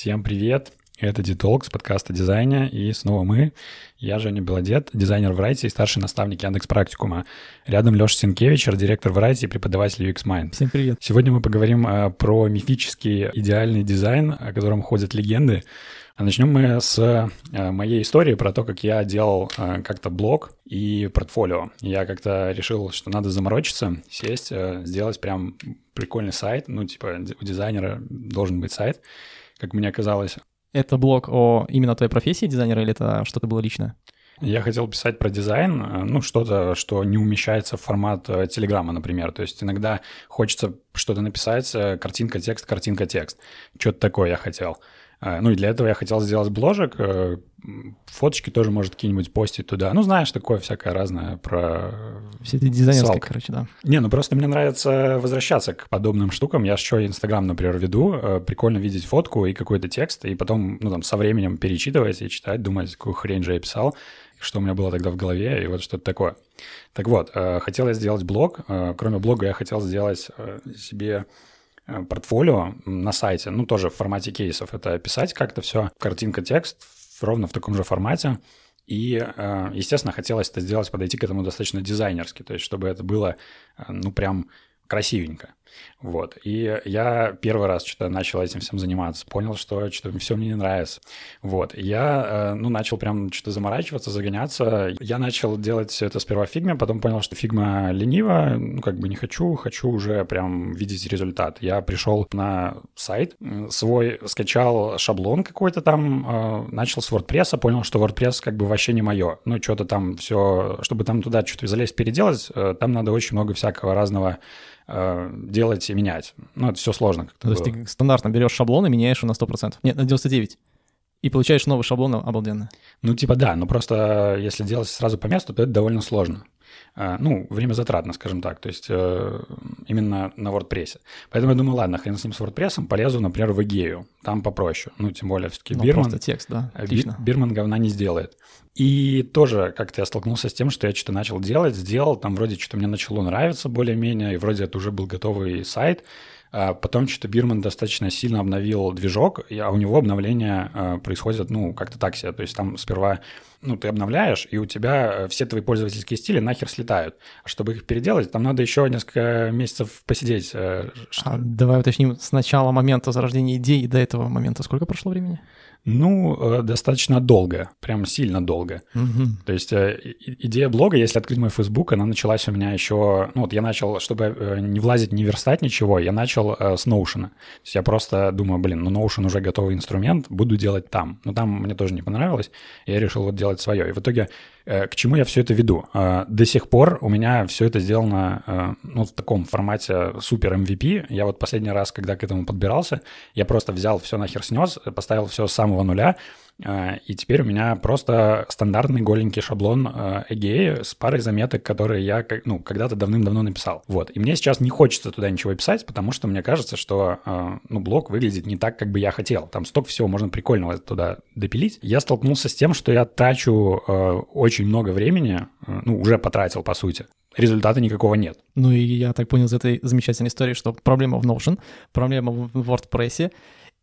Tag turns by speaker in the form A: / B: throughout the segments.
A: Всем привет! Это Дитолк с подкаста дизайна, и снова мы. Я Женя Белодед, дизайнер Variety и старший наставник Яндекс Практикума. Рядом Леша Сенкевич, директор Variety и преподаватель UX Mind.
B: Всем привет.
A: Сегодня мы поговорим а, про мифический идеальный дизайн, о котором ходят легенды. А начнем мы с а, моей истории про то, как я делал а, как-то блог и портфолио. Я как-то решил, что надо заморочиться, сесть, сделать прям прикольный сайт. Ну, типа у дизайнера должен быть сайт, как мне казалось.
B: Это блог о именно твоей профессии дизайнера или это что-то было личное?
A: Я хотел писать про дизайн, э, ну, что-то, что не умещается в формат э, Телеграма, например. То есть иногда хочется что-то написать, э, картинка, текст, картинка, текст. Что-то такое я хотел. Ну и для этого я хотел сделать бложек, фоточки тоже, может, какие-нибудь постить туда. Ну, знаешь, такое всякое разное про...
B: Все эти дизайнерские, короче, да.
A: Не, ну просто мне нравится возвращаться к подобным штукам. Я еще Инстаграм, например, веду. Прикольно видеть фотку и какой-то текст, и потом, ну, там, со временем перечитывать и читать, думать, какую хрень же я писал что у меня было тогда в голове, и вот что-то такое. Так вот, э, хотел я сделать блог. Э, кроме блога я хотел сделать э, себе портфолио на сайте, ну, тоже в формате кейсов. Это писать как-то все, картинка, текст, ровно в таком же формате. И, естественно, хотелось это сделать, подойти к этому достаточно дизайнерски, то есть чтобы это было, ну, прям красивенько. Вот. И я первый раз что-то начал этим всем заниматься, понял, что что-то все мне не нравится. Вот. Я, э, ну, начал прям что-то заморачиваться, загоняться. Я начал делать все это сперва в фигме, потом понял, что Figma, лениво, ну, как бы не хочу, хочу уже прям видеть результат. Я пришел на сайт свой, скачал шаблон какой-то там, э, начал с WordPress, понял, что WordPress как бы вообще не мое. Ну, что-то там все, чтобы там туда что-то залезть, переделать, э, там надо очень много всякого разного Э, делать и менять. Ну, это все сложно.
B: То было. есть ты стандартно берешь шаблон и меняешь его на 100%? Нет, на 99%. И получаешь новый шаблон обалденно.
A: Ну, типа да, но просто если делать сразу по месту, то это довольно сложно. А, ну, время затратно, скажем так, то есть э, именно на WordPress. Поэтому я думаю, ладно, хрен с ним с WordPress, полезу, например, в Эгею, там попроще. Ну, тем более все-таки ну, Бирман...
B: просто текст, да,
A: а отлично. Бирман говна не сделает. И тоже как-то я столкнулся с тем, что я что-то начал делать, сделал, там вроде что-то мне начало нравиться более-менее, и вроде это уже был готовый сайт, а потом что-то Бирман достаточно сильно обновил движок, а у него обновления происходят, ну, как-то так себе. То есть там сперва, ну, ты обновляешь, и у тебя э, все твои пользовательские стили нахер слетают. А чтобы их переделать, там надо еще несколько месяцев посидеть. Э.
B: А, давай уточним, с начала момента зарождения идеи до этого момента сколько прошло времени?
A: Ну, э, достаточно долго, прям сильно долго. Угу. То есть э, идея блога, если открыть мой Facebook, она началась у меня еще... Ну, вот я начал, чтобы э, не влазить, не верстать ничего, я начал с Notion. То есть я просто думаю, блин, ну Notion уже готовый инструмент, буду делать там. Но там мне тоже не понравилось, я решил вот делать свое. И в итоге к чему я все это веду? Э, до сих пор у меня все это сделано э, ну, в таком формате супер MVP. Я вот последний раз, когда к этому подбирался, я просто взял все нахер снес, поставил все с самого нуля, и теперь у меня просто стандартный голенький шаблон Эгеи с парой заметок, которые я ну, когда-то давным-давно написал. Вот. И мне сейчас не хочется туда ничего писать, потому что мне кажется, что а, ну, блог выглядит не так, как бы я хотел. Там столько всего можно прикольного туда допилить. Я столкнулся с тем, что я трачу очень много времени, ну, уже потратил, по сути. Результата никакого нет.
B: Ну и я так понял из этой замечательной истории, что проблема в Notion, проблема в WordPress,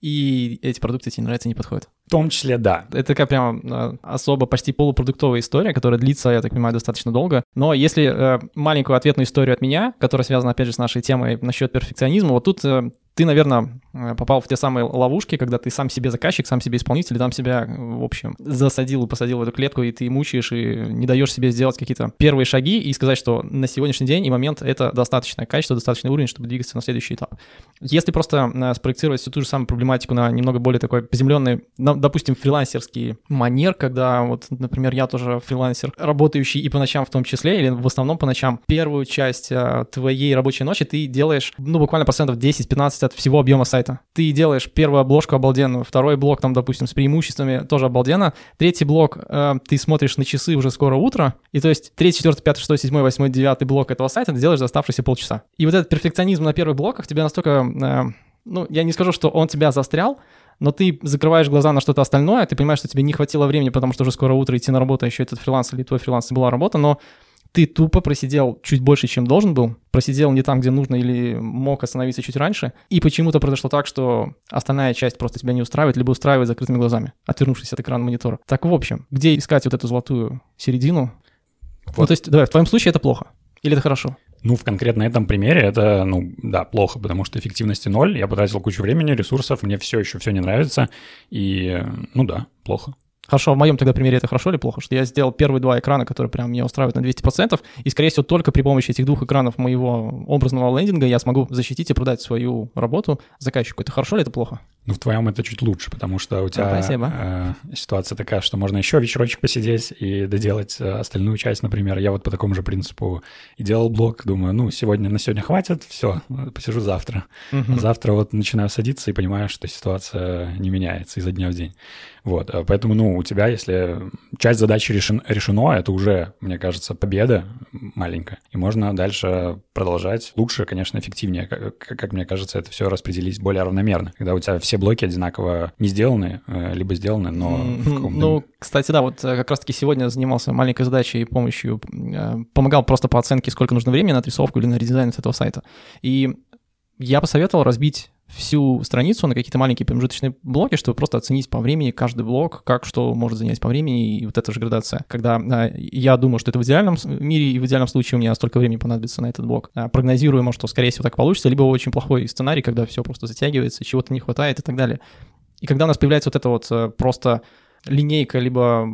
B: и эти продукты тебе нравятся, не подходят.
A: В том числе, да.
B: Это такая прям э, особо почти полупродуктовая история, которая длится, я так понимаю, достаточно долго. Но если э, маленькую ответную историю от меня, которая связана, опять же, с нашей темой насчет перфекционизма, вот тут э, ты, наверное, э, попал в те самые ловушки, когда ты сам себе заказчик, сам себе исполнитель, там себя, в общем, засадил и посадил в эту клетку, и ты мучаешь, и не даешь себе сделать какие-то первые шаги и сказать, что на сегодняшний день и момент это достаточное качество, достаточный уровень, чтобы двигаться на следующий этап. Если просто э, спроектировать всю ту же самую проблематику на немного более такой поземленный, допустим, фрилансерский манер, когда вот, например, я тоже фрилансер, работающий и по ночам в том числе, или в основном по ночам, первую часть э, твоей рабочей ночи ты делаешь, ну, буквально процентов 10-15 от всего объема сайта. Ты делаешь первую обложку обалденно, второй блок там, допустим, с преимуществами тоже обалденно, третий блок э, ты смотришь на часы уже скоро утро, и то есть третий, четвертый, пятый, шестой, седьмой, восьмой, девятый блок этого сайта ты делаешь за оставшиеся полчаса. И вот этот перфекционизм на первых блоках тебя настолько, э, ну, я не скажу, что он тебя застрял, но ты закрываешь глаза на что-то остальное, ты понимаешь, что тебе не хватило времени, потому что уже скоро утро идти на работу, а еще этот фриланс или твой фриланс была работа, но ты тупо просидел чуть больше, чем должен был, просидел не там, где нужно, или мог остановиться чуть раньше, и почему-то произошло так, что остальная часть просто тебя не устраивает, либо устраивает закрытыми глазами, отвернувшись от экрана монитора. Так, в общем, где искать вот эту золотую середину? Вот. Ну, то есть, давай, в твоем случае это плохо или это хорошо?
A: Ну, в конкретно этом примере это, ну, да, плохо, потому что эффективности ноль, я потратил кучу времени, ресурсов, мне все еще все не нравится, и, ну да, плохо.
B: Хорошо, в моем тогда примере это хорошо или плохо? Что я сделал первые два экрана, которые прям меня устраивают на 200%, и, скорее всего, только при помощи этих двух экранов моего образного лендинга я смогу защитить и продать свою работу заказчику. Это хорошо или это плохо?
A: Ну, в твоем это чуть лучше, потому что у тебя э, ситуация такая, что можно еще вечерочек посидеть и доделать э, остальную часть, например. Я вот по такому же принципу и делал блог, думаю, ну, сегодня на сегодня хватит, все, посижу завтра. Угу. Завтра вот начинаю садиться и понимаю, что ситуация не меняется изо дня в день. Вот, э, поэтому, ну, у тебя, если часть задачи решен, решено, это уже, мне кажется, победа маленькая, и можно дальше продолжать. Лучше, конечно, эффективнее, как, как мне кажется, это все распределить более равномерно, когда у тебя все блоки одинаково не сделаны, э, либо сделаны, но
B: в Ну, кстати, да, вот э, как раз-таки сегодня занимался маленькой задачей помощью, помогал просто по оценке, сколько нужно времени на отрисовку или на редизайн этого сайта. И я посоветовал разбить всю страницу на какие-то маленькие промежуточные блоки, чтобы просто оценить по времени каждый блок, как что может занять по времени, и вот эта же градация. Когда а, я думаю, что это в идеальном мире, и в идеальном случае у меня столько времени понадобится на этот блок. А, прогнозируемо, что, скорее всего, так получится, либо очень плохой сценарий, когда все просто затягивается, чего-то не хватает и так далее. И когда у нас появляется вот это вот э, просто линейка, либо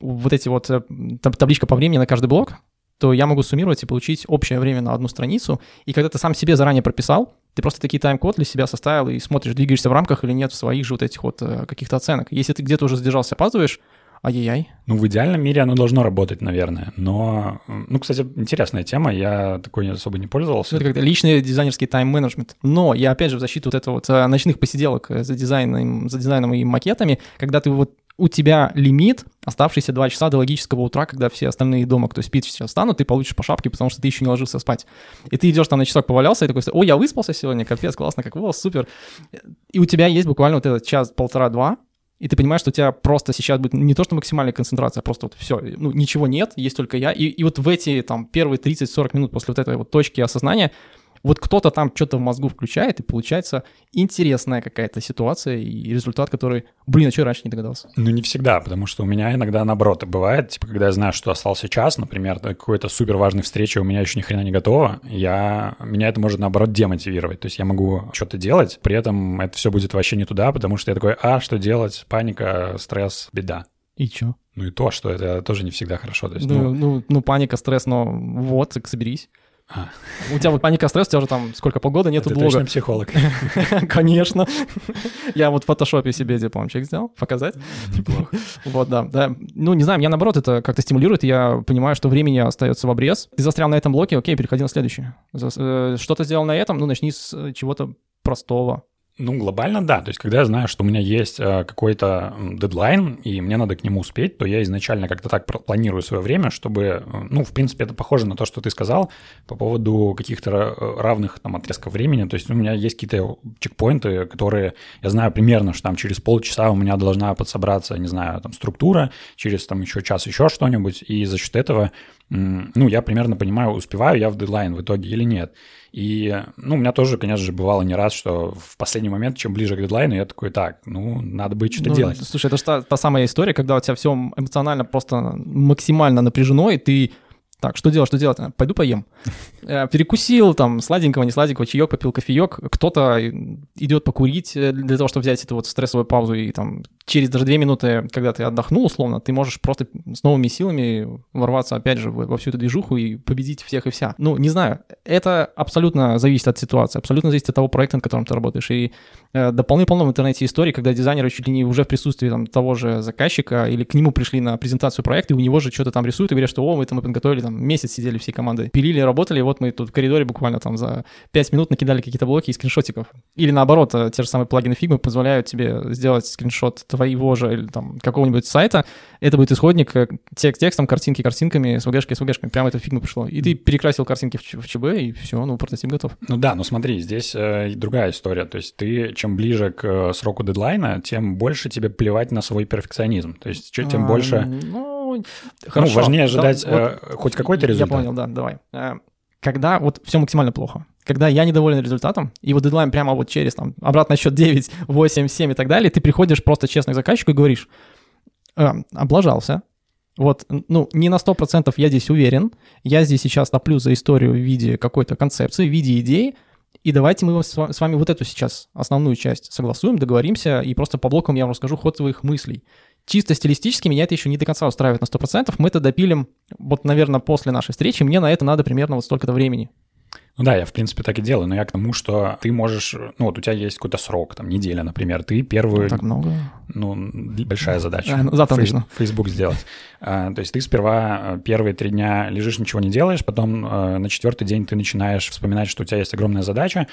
B: вот эти вот э, табличка по времени на каждый блок, то я могу суммировать и получить общее время на одну страницу. И когда ты сам себе заранее прописал, ты просто такие тайм-код для себя составил и смотришь, двигаешься в рамках или нет в своих же вот этих вот э, каких-то оценок. Если ты где-то уже задержался, опаздываешь, Ай-яй-яй.
A: Ну, в идеальном мире оно должно работать, наверное. Но, ну, кстати, интересная тема, я такой особо не пользовался.
B: Это как-то личный дизайнерский тайм-менеджмент. Но я, опять же, в защиту вот этого вот э, ночных посиделок за дизайном, за дизайном и макетами, когда ты вот у тебя лимит, оставшиеся 2 часа до логического утра, когда все остальные дома, кто спит, сейчас встанут, ты получишь по шапке, потому что ты еще не ложился спать. И ты идешь там на часок повалялся и такой, о, я выспался сегодня, капец, классно, как о, супер. И у тебя есть буквально вот этот час, полтора-два, и ты понимаешь, что у тебя просто сейчас будет не то, что максимальная концентрация, а просто вот все, ну, ничего нет, есть только я. И, и вот в эти там первые 30-40 минут после вот этой вот точки осознания вот кто-то там что-то в мозгу включает, и получается интересная какая-то ситуация и результат, который, блин, а что я раньше не догадался?
A: Ну, не всегда, потому что у меня иногда наоборот бывает, типа, когда я знаю, что остался час, например, какой-то супер важной встречи у меня еще ни хрена не готово, я, меня это может, наоборот, демотивировать. То есть я могу что-то делать, при этом это все будет вообще не туда, потому что я такой, а, что делать? Паника, стресс, беда.
B: И чё?
A: Ну и то, что это тоже не всегда хорошо. То есть,
B: ну, ну, ну, ну, паника, стресс, но вот, соберись. А. У тебя вот паника, стресс, у тебя уже там сколько, полгода нету
A: Это
B: блога.
A: точно психолог.
B: Конечно. Я вот в фотошопе себе дипломчик сделал, показать.
A: Неплохо.
B: Вот, да, да. Ну, не знаю, меня наоборот это как-то стимулирует, я понимаю, что времени остается в обрез. Ты застрял на этом блоке, окей, переходи на следующий. Э, что-то сделал на этом, ну, начни с чего-то простого.
A: Ну, глобально да. То есть, когда я знаю, что у меня есть э, какой-то дедлайн, и мне надо к нему успеть, то я изначально как-то так планирую свое время, чтобы, э, ну, в принципе, это похоже на то, что ты сказал по поводу каких-то э, равных там отрезков времени. То есть у меня есть какие-то чекпоинты, которые я знаю примерно, что там через полчаса у меня должна подсобраться, не знаю, там структура, через там еще час еще что-нибудь, и за счет этого, ну, я примерно понимаю, успеваю я в дедлайн в итоге или нет. И, ну, у меня тоже, конечно же, бывало не раз, что в последний момент, чем ближе к дедлайну, я такой, так, ну, надо бы что-то ну, делать.
B: Слушай, это же та, та самая история, когда у тебя все эмоционально просто максимально напряжено, и ты так, что делать, что делать? Пойду поем. Э, перекусил, там, сладенького, не сладенького, чаек попил, кофеек. Кто-то идет покурить э, для того, чтобы взять эту вот стрессовую паузу. И там через даже две минуты, когда ты отдохнул, условно, ты можешь просто с новыми силами ворваться, опять же, во всю эту движуху и победить всех и вся. Ну, не знаю, это абсолютно зависит от ситуации, абсолютно зависит от того проекта, над которым ты работаешь. И э, да полным-полно в интернете истории, когда дизайнеры чуть ли не уже в присутствии там, того же заказчика или к нему пришли на презентацию проекта, и у него же что-то там рисуют и говорят, что, о, мы это мы подготовили там месяц сидели всей командой, пилили, работали, и вот мы тут в коридоре буквально там за 5 минут накидали какие-то блоки из скриншотиков. Или наоборот, э, те же самые плагины Figma позволяют тебе сделать скриншот твоего же или там какого-нибудь сайта, это будет исходник э, текст текстом, картинки картинками, SVG шкой SVG шкой. Прямо это Figma пришло. И ты перекрасил картинки в, в ЧБ, и все, ну, прототип готов.
A: Ну да, но смотри, здесь э, другая история. То есть ты, чем ближе к э, сроку дедлайна, тем больше тебе плевать на свой перфекционизм. То есть тем а, больше...
B: Ну,
A: ну хорошо. Ну, важнее ожидать да, э, хоть какой-то результат.
B: Я понял, да, давай. Когда вот все максимально плохо, когда я недоволен результатом, и вот дедлайн прямо вот через там обратный счет 9, 8, 7 и так далее, ты приходишь просто честно к заказчику и говоришь, э, облажался, вот, ну, не на 100% я здесь уверен, я здесь сейчас топлю за историю в виде какой-то концепции, в виде идеи, и давайте мы с вами вот эту сейчас основную часть согласуем, договоримся, и просто по блокам я вам расскажу ход своих мыслей. Чисто стилистически меня это еще не до конца устраивает на 100%. Мы это допилим, вот, наверное, после нашей встречи. Мне на это надо примерно вот столько-то времени.
A: Ну да, я в принципе так и делаю, но я к тому, что ты можешь, ну вот у тебя есть какой-то срок, там неделя, например, ты первую...
B: Так много.
A: Ну, большая задача.
B: А, ну, завтра Фей-
A: Facebook сделать. А, то есть ты сперва э, первые три дня лежишь, ничего не делаешь, потом а, на четвертый день ты начинаешь вспоминать, что у тебя есть огромная задача,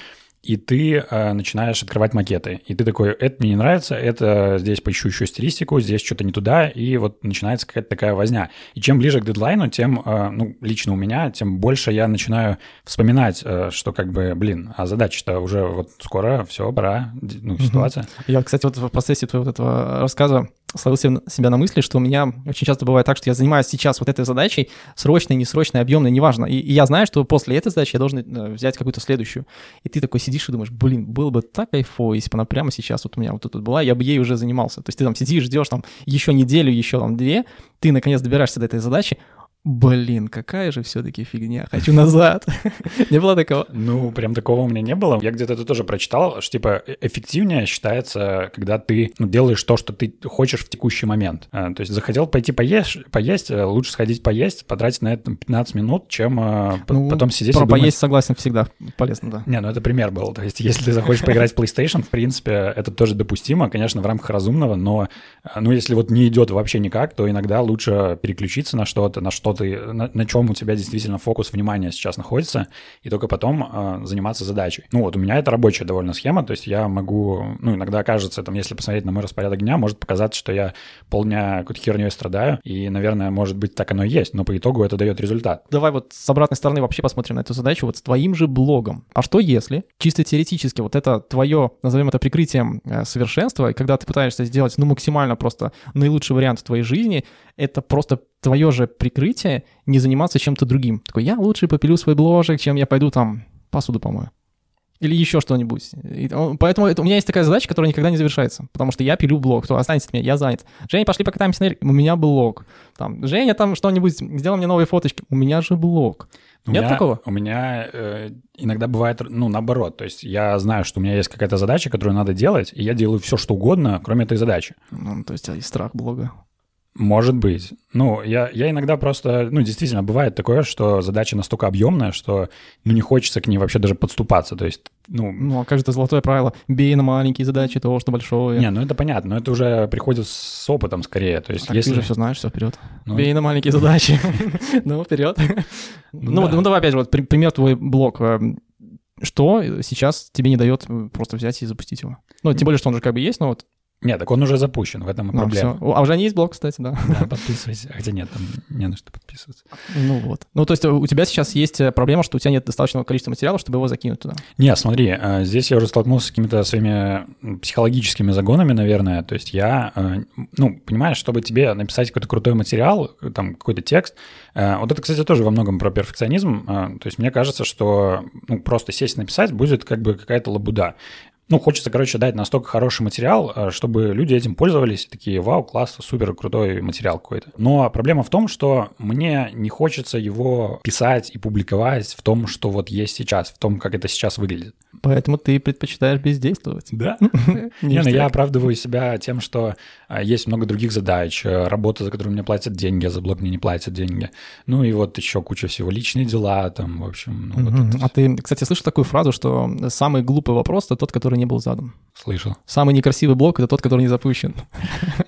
A: и ты э, начинаешь открывать макеты. И ты такой, это мне не нравится, это здесь поищу еще стилистику, здесь что-то не туда, и вот начинается какая-то такая возня. И чем ближе к дедлайну, тем, э, ну, лично у меня, тем больше я начинаю вспоминать, э, что как бы, блин, а задача-то уже вот скоро, все, пора, ну, ситуация.
B: Я, кстати, вот в процессе твоего вот этого рассказа словил себя на мысли, что у меня очень часто бывает так, что я занимаюсь сейчас вот этой задачей, срочной, несрочной, объемной, неважно. И, и я знаю, что после этой задачи я должен э, взять какую-то следующую. И ты такой сидишь и думаешь, блин, было бы так кайфово, если бы она прямо сейчас вот у меня вот тут была, я бы ей уже занимался. То есть ты там сидишь, ждешь там еще неделю, еще там две, ты наконец добираешься до этой задачи, Блин, какая же все-таки фигня, хочу назад. не было такого?
A: Ну, прям такого у меня не было. Я где-то это тоже прочитал, что типа э, эффективнее считается, когда ты ну, делаешь то, что ты хочешь в текущий момент. А, то есть захотел пойти поесть, поесть, э, лучше сходить поесть, потратить на это 15 минут, чем а, ну, потом сидеть
B: про поесть согласен всегда, полезно, да.
A: Не, ну это пример был. То есть если ты захочешь поиграть в PlayStation, в принципе, это тоже допустимо, конечно, в рамках разумного, но ну если вот не идет вообще никак, то иногда лучше переключиться на что-то, на что ты, на, на чем у тебя действительно фокус внимания сейчас находится, и только потом э, заниматься задачей. Ну вот у меня это рабочая довольно схема, то есть я могу, ну иногда кажется, там, если посмотреть на мой распорядок дня, может показаться, что я полдня какой-то херней страдаю, и, наверное, может быть, так оно и есть, но по итогу это дает результат.
B: Давай вот с обратной стороны вообще посмотрим на эту задачу вот с твоим же блогом. А что если, чисто теоретически, вот это твое, назовем это прикрытием э, совершенства, когда ты пытаешься сделать, ну, максимально просто наилучший вариант в твоей жизни, это просто твое же прикрытие не заниматься чем-то другим. Такой, я лучше попилю свой бложек, чем я пойду там посуду помою. Или еще что-нибудь. И, поэтому это, у меня есть такая задача, которая никогда не завершается. Потому что я пилю блог. Кто останется от меня? Я занят. Женя, пошли покатаемся на У меня блог. Там, Женя, там что-нибудь, сделай мне новые фоточки. У меня же блог.
A: У
B: Нет
A: меня,
B: такого?
A: У меня э, иногда бывает, ну, наоборот. То есть я знаю, что у меня есть какая-то задача, которую надо делать, и я делаю все, что угодно, кроме этой задачи.
B: Ну, то есть есть страх блога.
A: Может быть. Ну, я, я иногда просто, ну, действительно, бывает такое, что задача настолько объемная, что, ну, не хочется к ней вообще даже подступаться, то есть, ну...
B: Ну, а как же это золотое правило? Бей на маленькие задачи того, что большое.
A: Не, ну это понятно, но это уже приходит с опытом скорее, то есть
B: так
A: если...
B: ты уже все знаешь, все, вперед. Ну... Бей на маленькие задачи. Ну, вперед. Ну, ну, давай опять же, вот пример твой блог. Эм, что сейчас тебе не дает просто взять и запустить его? Ну, тем более, что он же как бы есть, но вот
A: нет, так он уже запущен, в этом и ну, проблема.
B: Все. А уже не есть блок, кстати, да.
A: Да, подписывайся. Хотя нет, там не на что подписываться.
B: Ну вот. Ну то есть у тебя сейчас есть э, проблема, что у тебя нет достаточного количества материала, чтобы его закинуть туда?
A: Не, смотри, э, здесь я уже столкнулся с какими-то своими психологическими загонами, наверное. То есть я, э, ну, понимаешь, чтобы тебе написать какой-то крутой материал, там какой-то текст, вот это, кстати, тоже во многом про перфекционизм. То есть мне кажется, что ну, просто сесть написать будет как бы какая-то лабуда ну, хочется, короче, дать настолько хороший материал, э, чтобы люди этим пользовались, такие, вау, класс, супер крутой материал какой-то. Но проблема в том, что мне не хочется его писать и публиковать в том, что вот есть сейчас, в том, как это сейчас выглядит.
B: Поэтому ты предпочитаешь бездействовать.
A: Да. Не, ну я оправдываю себя тем, что э, есть много других задач, э, работа, за которую мне платят деньги, а за блог мне не платят деньги. Ну и вот еще куча всего, личные дела там, в общем.
B: Ну а ты, кстати, слышал такую фразу, что самый глупый вопрос — это тот, который который не был задан.
A: Слышал.
B: Самый некрасивый блок — это тот, который не запущен.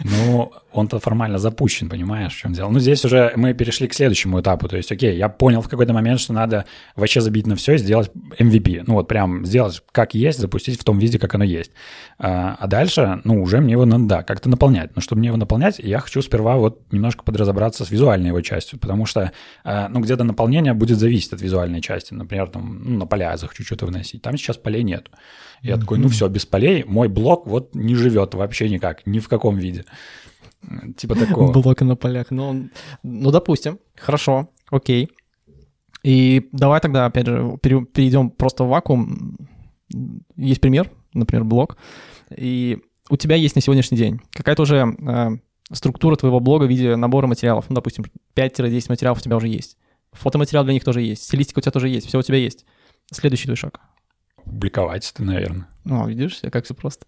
A: Ну, он-то формально запущен, понимаешь, в чем дело. Ну, здесь уже мы перешли к следующему этапу. То есть, окей, я понял в какой-то момент, что надо вообще забить на все и сделать MVP. Ну, вот прям сделать как есть, запустить в том виде, как оно есть. А, а дальше, ну, уже мне его надо, да, как-то наполнять. Но чтобы мне его наполнять, я хочу сперва вот немножко подразобраться с визуальной его частью, потому что, а, ну, где-то наполнение будет зависеть от визуальной части. Например, там, ну, на поля я захочу что-то выносить. Там сейчас полей нет. Я mm-hmm. такой, ну все, без полей, мой блок вот не живет вообще никак, ни в каком виде. Типа такого.
B: Блока на полях. Ну, ну, допустим. Хорошо, окей. И давай тогда, опять же, перейдем просто в вакуум. Есть пример, например, блок. И у тебя есть на сегодняшний день какая-то уже э, структура твоего блога в виде набора материалов. Ну, допустим, 5-10 материалов у тебя уже есть. Фотоматериал для них тоже есть. Стилистика у тебя тоже есть. Все у тебя есть. Следующий твой шаг.
A: Публиковать это, наверное.
B: Ну, видишь, как все просто.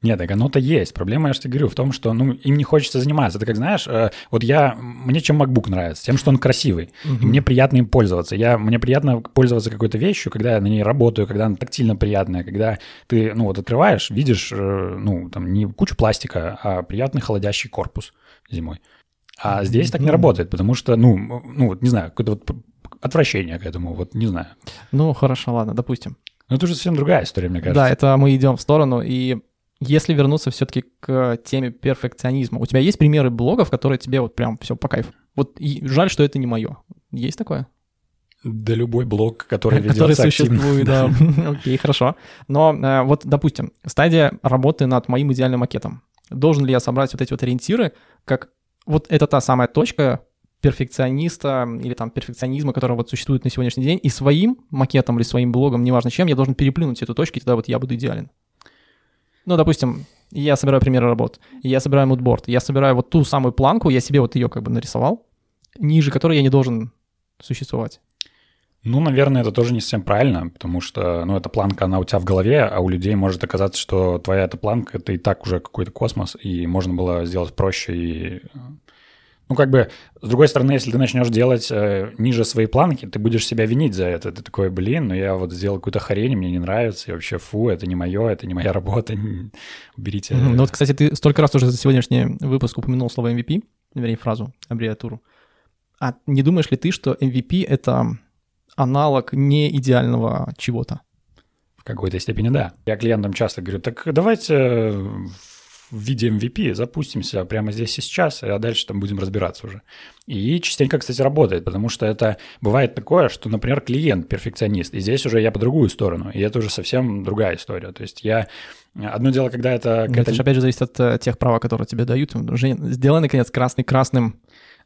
A: Нет, так оно-то есть. Проблема, я же тебе говорю, в том, что ну, им не хочется заниматься. Ты как знаешь, э, вот я, мне чем MacBook нравится? Тем, что он красивый. Угу. И мне приятно им пользоваться. Я, мне приятно пользоваться какой-то вещью, когда я на ней работаю, когда она тактильно приятная, когда ты, ну, вот открываешь, видишь, э, ну, там, не кучу пластика, а приятный холодящий корпус зимой. А здесь так не работает, потому что, ну, ну, вот не знаю, какое-то вот отвращение к этому, вот не знаю.
B: Ну, хорошо, ладно, допустим.
A: Ну, это уже совсем другая история, мне кажется.
B: Да, это мы идем в сторону, и если вернуться все-таки к теме перфекционизма, у тебя есть примеры блогов, которые тебе вот прям все по кайфу? Вот жаль, что это не мое. Есть такое?
A: Да любой блог, который
B: ведется Который существует, да. Окей, хорошо. Но э, вот, допустим, стадия работы над моим идеальным макетом. Должен ли я собрать вот эти вот ориентиры, как вот это та самая точка перфекциониста или там перфекционизма, который вот существует на сегодняшний день, и своим макетом или своим блогом, неважно чем, я должен переплюнуть эту точку, и тогда вот я буду идеален. Ну, допустим, я собираю примеры работ, я собираю мудборд, я собираю вот ту самую планку, я себе вот ее как бы нарисовал, ниже которой я не должен существовать.
A: Ну, наверное, это тоже не совсем правильно, потому что, ну, эта планка, она у тебя в голове, а у людей может оказаться, что твоя эта планка — это и так уже какой-то космос, и можно было сделать проще и ну, как бы, с другой стороны, если ты начнешь делать э, ниже своей планки, ты будешь себя винить за это. Ты такой, блин, ну я вот сделал какую-то хрень, мне не нравится, и вообще, фу, это не мое, это не моя работа, уберите.
B: Mm-hmm. Ну вот, кстати, ты столько раз уже за сегодняшний выпуск упомянул слово MVP, вернее, фразу, аббревиатуру. А не думаешь ли ты, что MVP — это аналог не идеального чего-то?
A: В какой-то степени да. Я клиентам часто говорю, так давайте в виде MVP, запустимся прямо здесь и сейчас, а дальше там будем разбираться уже. И частенько, кстати, работает, потому что это бывает такое, что, например, клиент перфекционист, и здесь уже я по другую сторону, и это уже совсем другая история. То есть я... Одно дело, когда это...
B: Это, это же, опять же, зависит от э, тех прав, которые тебе дают. Уже сделай, наконец, красный красным.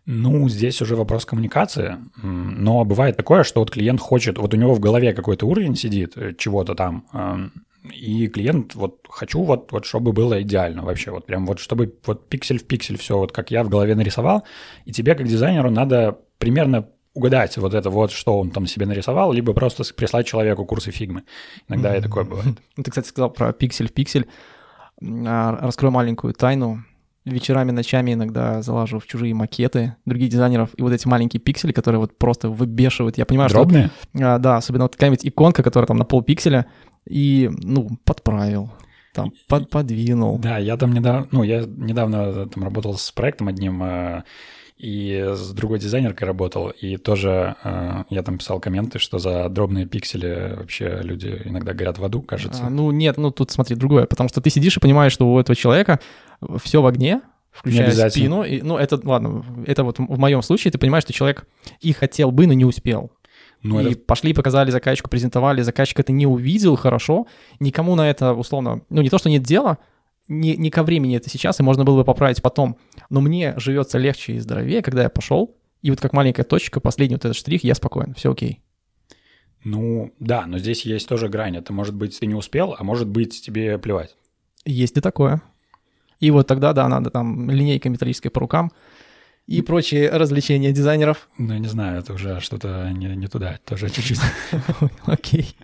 A: Ну, здесь уже вопрос коммуникации, но бывает такое, что вот клиент хочет, вот у него в голове какой-то уровень сидит, э, чего-то там, и клиент, вот хочу вот, вот чтобы было идеально вообще, вот прям вот чтобы вот пиксель в пиксель все вот как я в голове нарисовал, и тебе как дизайнеру надо примерно угадать вот это вот, что он там себе нарисовал, либо просто прислать человеку курсы фигмы. Иногда mm-hmm. и такое бывает.
B: Ты, кстати, сказал про пиксель в пиксель. А, раскрою маленькую тайну. Вечерами, ночами иногда залажу в чужие макеты других дизайнеров, и вот эти маленькие пиксели, которые вот просто выбешивают. Я понимаю,
A: Дробные?
B: что... А, да, особенно вот какая-нибудь иконка, которая там на полпикселя, и, ну, подправил, там, под, подвинул.
A: Да, я там недавно, ну, я недавно там работал с проектом одним, э, и с другой дизайнеркой работал, и тоже э, я там писал комменты, что за дробные пиксели вообще люди иногда горят в аду, кажется.
B: А, ну, нет, ну, тут смотри, другое, потому что ты сидишь и понимаешь, что у этого человека все в огне, включая спину. И, ну, это, ладно, это вот в моем случае ты понимаешь, что человек и хотел бы, но не успел. Ну, и это... пошли, показали заказчику, презентовали, заказчик это не увидел хорошо, никому на это условно, ну не то, что нет дела, не, не ко времени это сейчас, и можно было бы поправить потом, но мне живется легче и здоровее, когда я пошел, и вот как маленькая точка, последний вот этот штрих, я спокоен, все окей.
A: Ну, да, но здесь есть тоже грань. Это может быть ты не успел, а может быть тебе плевать.
B: Есть и такое. И вот тогда, да, надо там линейкой металлической по рукам, и прочие развлечения дизайнеров?
A: Ну, я не знаю, это уже что-то не, не туда, тоже чуть-чуть.
B: Окей.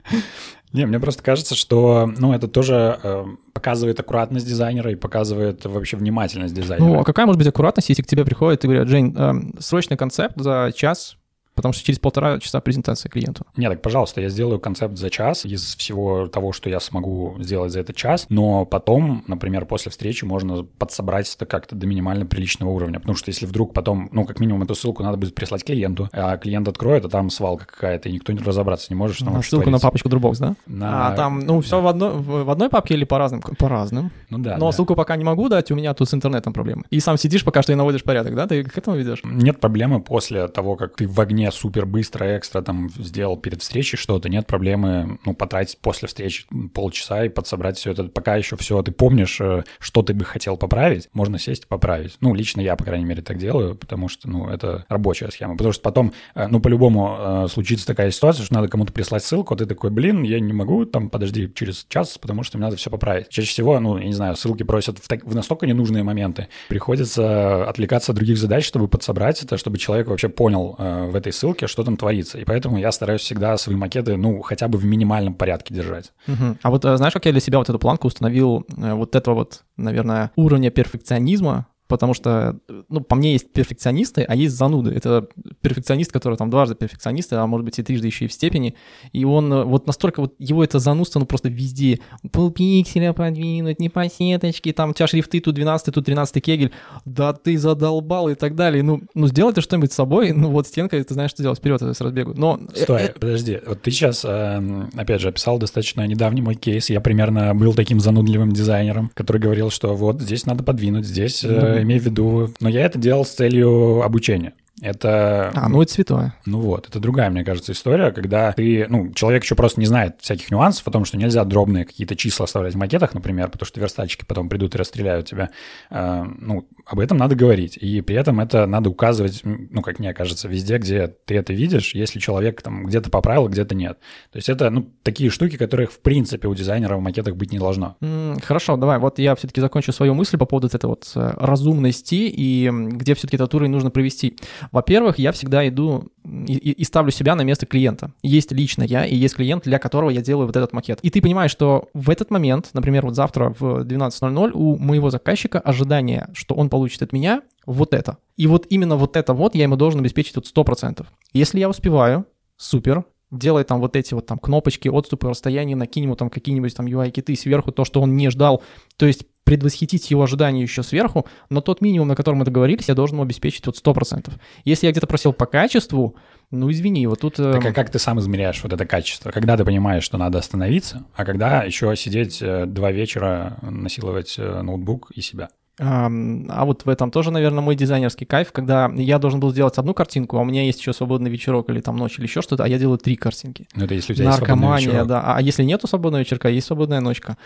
A: Не, мне просто кажется, что, ну, это тоже э, показывает аккуратность дизайнера и показывает вообще внимательность дизайнера.
B: Ну, а какая может быть аккуратность, если к тебе приходит и говорят, Жень, э, срочный концепт за час, потому что через полтора часа презентация клиенту.
A: Не, так, пожалуйста, я сделаю концепт за час из всего того, что я смогу сделать за этот час, но потом, например, после встречи можно подсобрать это как-то до минимально приличного уровня, потому что если вдруг потом, ну, как минимум, эту ссылку надо будет прислать клиенту, а клиент откроет, а там свалка какая-то, и никто не разобраться не может, что
B: там Ссылку творится. на папочку Dropbox, да?
A: На...
B: А там, ну, все в, одно, в одной папке или по разным? По разным.
A: Ну да.
B: Но
A: да.
B: ссылку пока не могу дать, у меня тут с интернетом проблемы. И сам сидишь пока что и наводишь порядок, да? Ты к этому ведешь?
A: Нет проблемы после того, как ты в огне супер быстро, экстра там сделал перед встречей что-то, нет проблемы, ну, потратить после встречи полчаса и подсобрать все это. Пока еще все ты помнишь, э, что ты бы хотел поправить, можно сесть и поправить. Ну, лично я, по крайней мере, так делаю, потому что, ну, это рабочая схема. Потому что потом, э, ну, по-любому э, случится такая ситуация, что надо кому-то прислать ссылку, а ты такой, блин, я не могу, там, подожди через час, потому что мне надо все поправить. Чаще всего, ну, я не знаю, ссылки просят в, так, в настолько ненужные моменты. Приходится отвлекаться от других задач, чтобы подсобрать это, чтобы человек вообще понял э, в этой ссылке, что там творится. И поэтому я стараюсь всегда свои макеты, ну, хотя бы в минимальном порядке держать.
B: Угу. А вот знаешь, как я для себя вот эту планку установил, вот этого вот, наверное, уровня перфекционизма, потому что, ну, по мне есть перфекционисты, а есть зануды. Это перфекционист, который там дважды перфекционист, а может быть и трижды еще и в степени, и он э, вот настолько, вот его это занудство, ну, просто везде, полпикселя подвинуть, не по сеточке, там у тебя шрифты, тут 12, тут 13 кегель, да ты задолбал и так далее. Ну, ну сделай ты что-нибудь с собой, ну, вот стенка, ты знаешь, что делать, вперед с разбегу. Но...
A: Э, Стой, это... подожди, вот ты сейчас, эм, опять же, описал достаточно недавний мой кейс, я примерно был таким занудливым дизайнером, который говорил, что вот здесь надо подвинуть, здесь имею в виду... Но я это делал с целью обучения. Это...
B: А, ну это святое.
A: Ну вот, это другая, мне кажется, история, когда ты, ну, человек еще просто не знает всяких нюансов о том, что нельзя дробные какие-то числа оставлять в макетах, например, потому что верстальщики потом придут и расстреляют тебя. Э, ну, об этом надо говорить. И при этом это надо указывать, ну, как мне кажется, везде, где ты это видишь, если человек там где-то поправил, где-то нет. То есть это, ну, такие штуки, которых, в принципе, у дизайнера в макетах быть не должно.
B: Хорошо, давай, вот я все-таки закончу свою мысль по поводу этой вот э, разумности и где все-таки уровень нужно провести. Во-первых, я всегда иду и, и ставлю себя на место клиента. Есть лично я, и есть клиент, для которого я делаю вот этот макет. И ты понимаешь, что в этот момент, например, вот завтра в 12.00 у моего заказчика ожидание, что он получит от меня вот это. И вот именно вот это вот я ему должен обеспечить вот 100%. Если я успеваю, супер, делай там вот эти вот там кнопочки, отступы, расстояния, накинь ему там какие-нибудь там UI-киты сверху, то, что он не ждал. То есть предвосхитить его ожидания еще сверху, но тот минимум, на котором мы договорились, я должен ему обеспечить вот 100%. Если я где-то просил по качеству, ну извини, вот тут...
A: Так а эм, как ты сам измеряешь вот это качество? Когда ты понимаешь, что надо остановиться, а когда еще сидеть э, два вечера, насиловать э, ноутбук и себя?
B: А, а вот в этом тоже, наверное, мой дизайнерский кайф, когда я должен был сделать одну картинку, а у меня есть еще свободный вечерок или там ночь или еще что-то, а я делаю три картинки.
A: Ну это если у тебя
B: Наркомания,
A: есть свободный вечерок.
B: да. А если нету свободного вечерка, есть свободная ночка.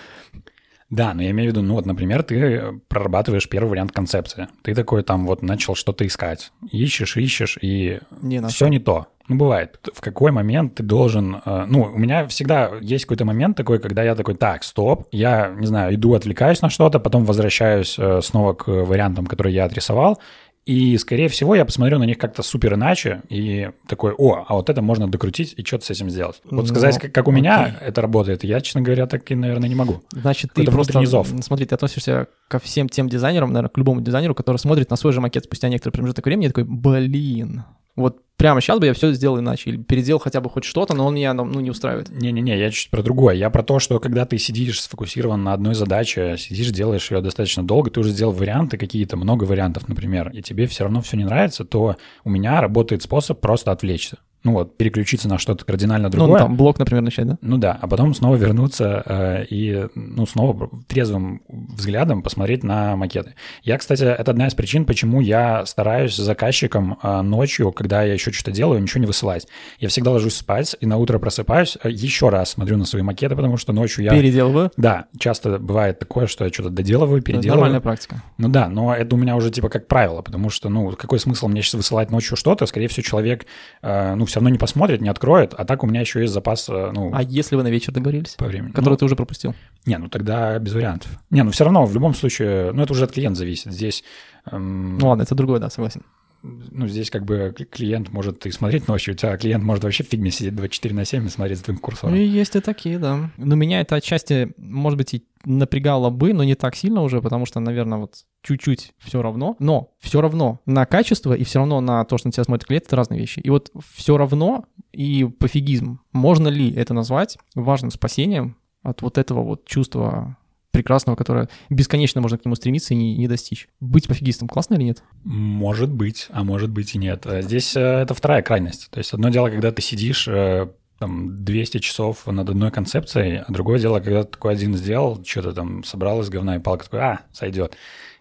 A: Да, но я имею в виду, ну вот, например, ты прорабатываешь первый вариант концепции. Ты такой там вот начал что-то искать. Ищешь, ищешь, и не все не то. Ну, бывает. В какой момент ты должен... Э, ну, у меня всегда есть какой-то момент такой, когда я такой, так, стоп, я, не знаю, иду, отвлекаюсь на что-то, потом возвращаюсь э, снова к вариантам, которые я отрисовал, и, скорее всего, я посмотрю на них как-то супер иначе и такой, о, а вот это можно докрутить и что-то с этим сделать. Вот сказать, как, как у меня окей. это работает, я, честно говоря, так и, наверное, не могу.
B: Значит, ты просто, зов. смотри, ты относишься ко всем тем дизайнерам, наверное, к любому дизайнеру, который смотрит на свой же макет спустя некоторый промежуток времени и такой, блин, вот прямо сейчас бы я все сделал иначе, или переделал хотя бы хоть что-то, но он меня ну, не устраивает.
A: Не-не-не, я чуть про другое. Я про то, что когда ты сидишь сфокусирован на одной задаче, сидишь, делаешь ее достаточно долго, ты уже сделал варианты какие-то, много вариантов, например, и тебе все равно все не нравится, то у меня работает способ просто отвлечься ну вот, переключиться на что-то кардинально ну, другое.
B: Ну, там блок, например, начать, да?
A: Ну да, а потом снова вернуться э, и, ну, снова трезвым взглядом посмотреть на макеты. Я, кстати, это одна из причин, почему я стараюсь заказчикам э, ночью, когда я еще что-то делаю, ничего не высылать. Я всегда ложусь спать и на утро просыпаюсь, э, еще раз смотрю на свои макеты, потому что ночью я...
B: Переделываю?
A: Да, часто бывает такое, что я что-то доделываю, переделываю. Это
B: нормальная практика.
A: Ну да, но это у меня уже типа как правило, потому что, ну, какой смысл мне сейчас высылать ночью что-то? Скорее всего, человек, э, ну, все равно не посмотрит, не откроет, а так у меня еще есть запас, э, ну...
B: А если вы на вечер договорились?
A: По времени.
B: Который ну, ты уже пропустил?
A: Не, ну тогда без вариантов. Не, ну все равно, в любом случае, ну это уже от клиента зависит. Здесь...
B: Эм... Ну ладно, это другое, да, согласен.
A: Ну, здесь как бы клиент может и смотреть ночью, у тебя клиент может вообще в фигме сидеть 24 на 7 и смотреть за твоим курсором.
B: И есть и такие, да. Но меня это отчасти, может быть, и напрягало бы, но не так сильно уже, потому что, наверное, вот чуть-чуть все равно. Но все равно на качество и все равно на то, что на тебя смотрит клиент, это разные вещи. И вот все равно и пофигизм. Можно ли это назвать важным спасением от вот этого вот чувства прекрасного, которое бесконечно можно к нему стремиться и не, не достичь. Быть пофигистом классно или нет?
A: Может быть, а может быть и нет. Э, здесь э, это вторая крайность. То есть одно дело, когда ты сидишь э, там 200 часов над одной концепцией, а другое дело, когда ты такой один сделал, что-то там собрал из говна и палка, такой, а, сойдет,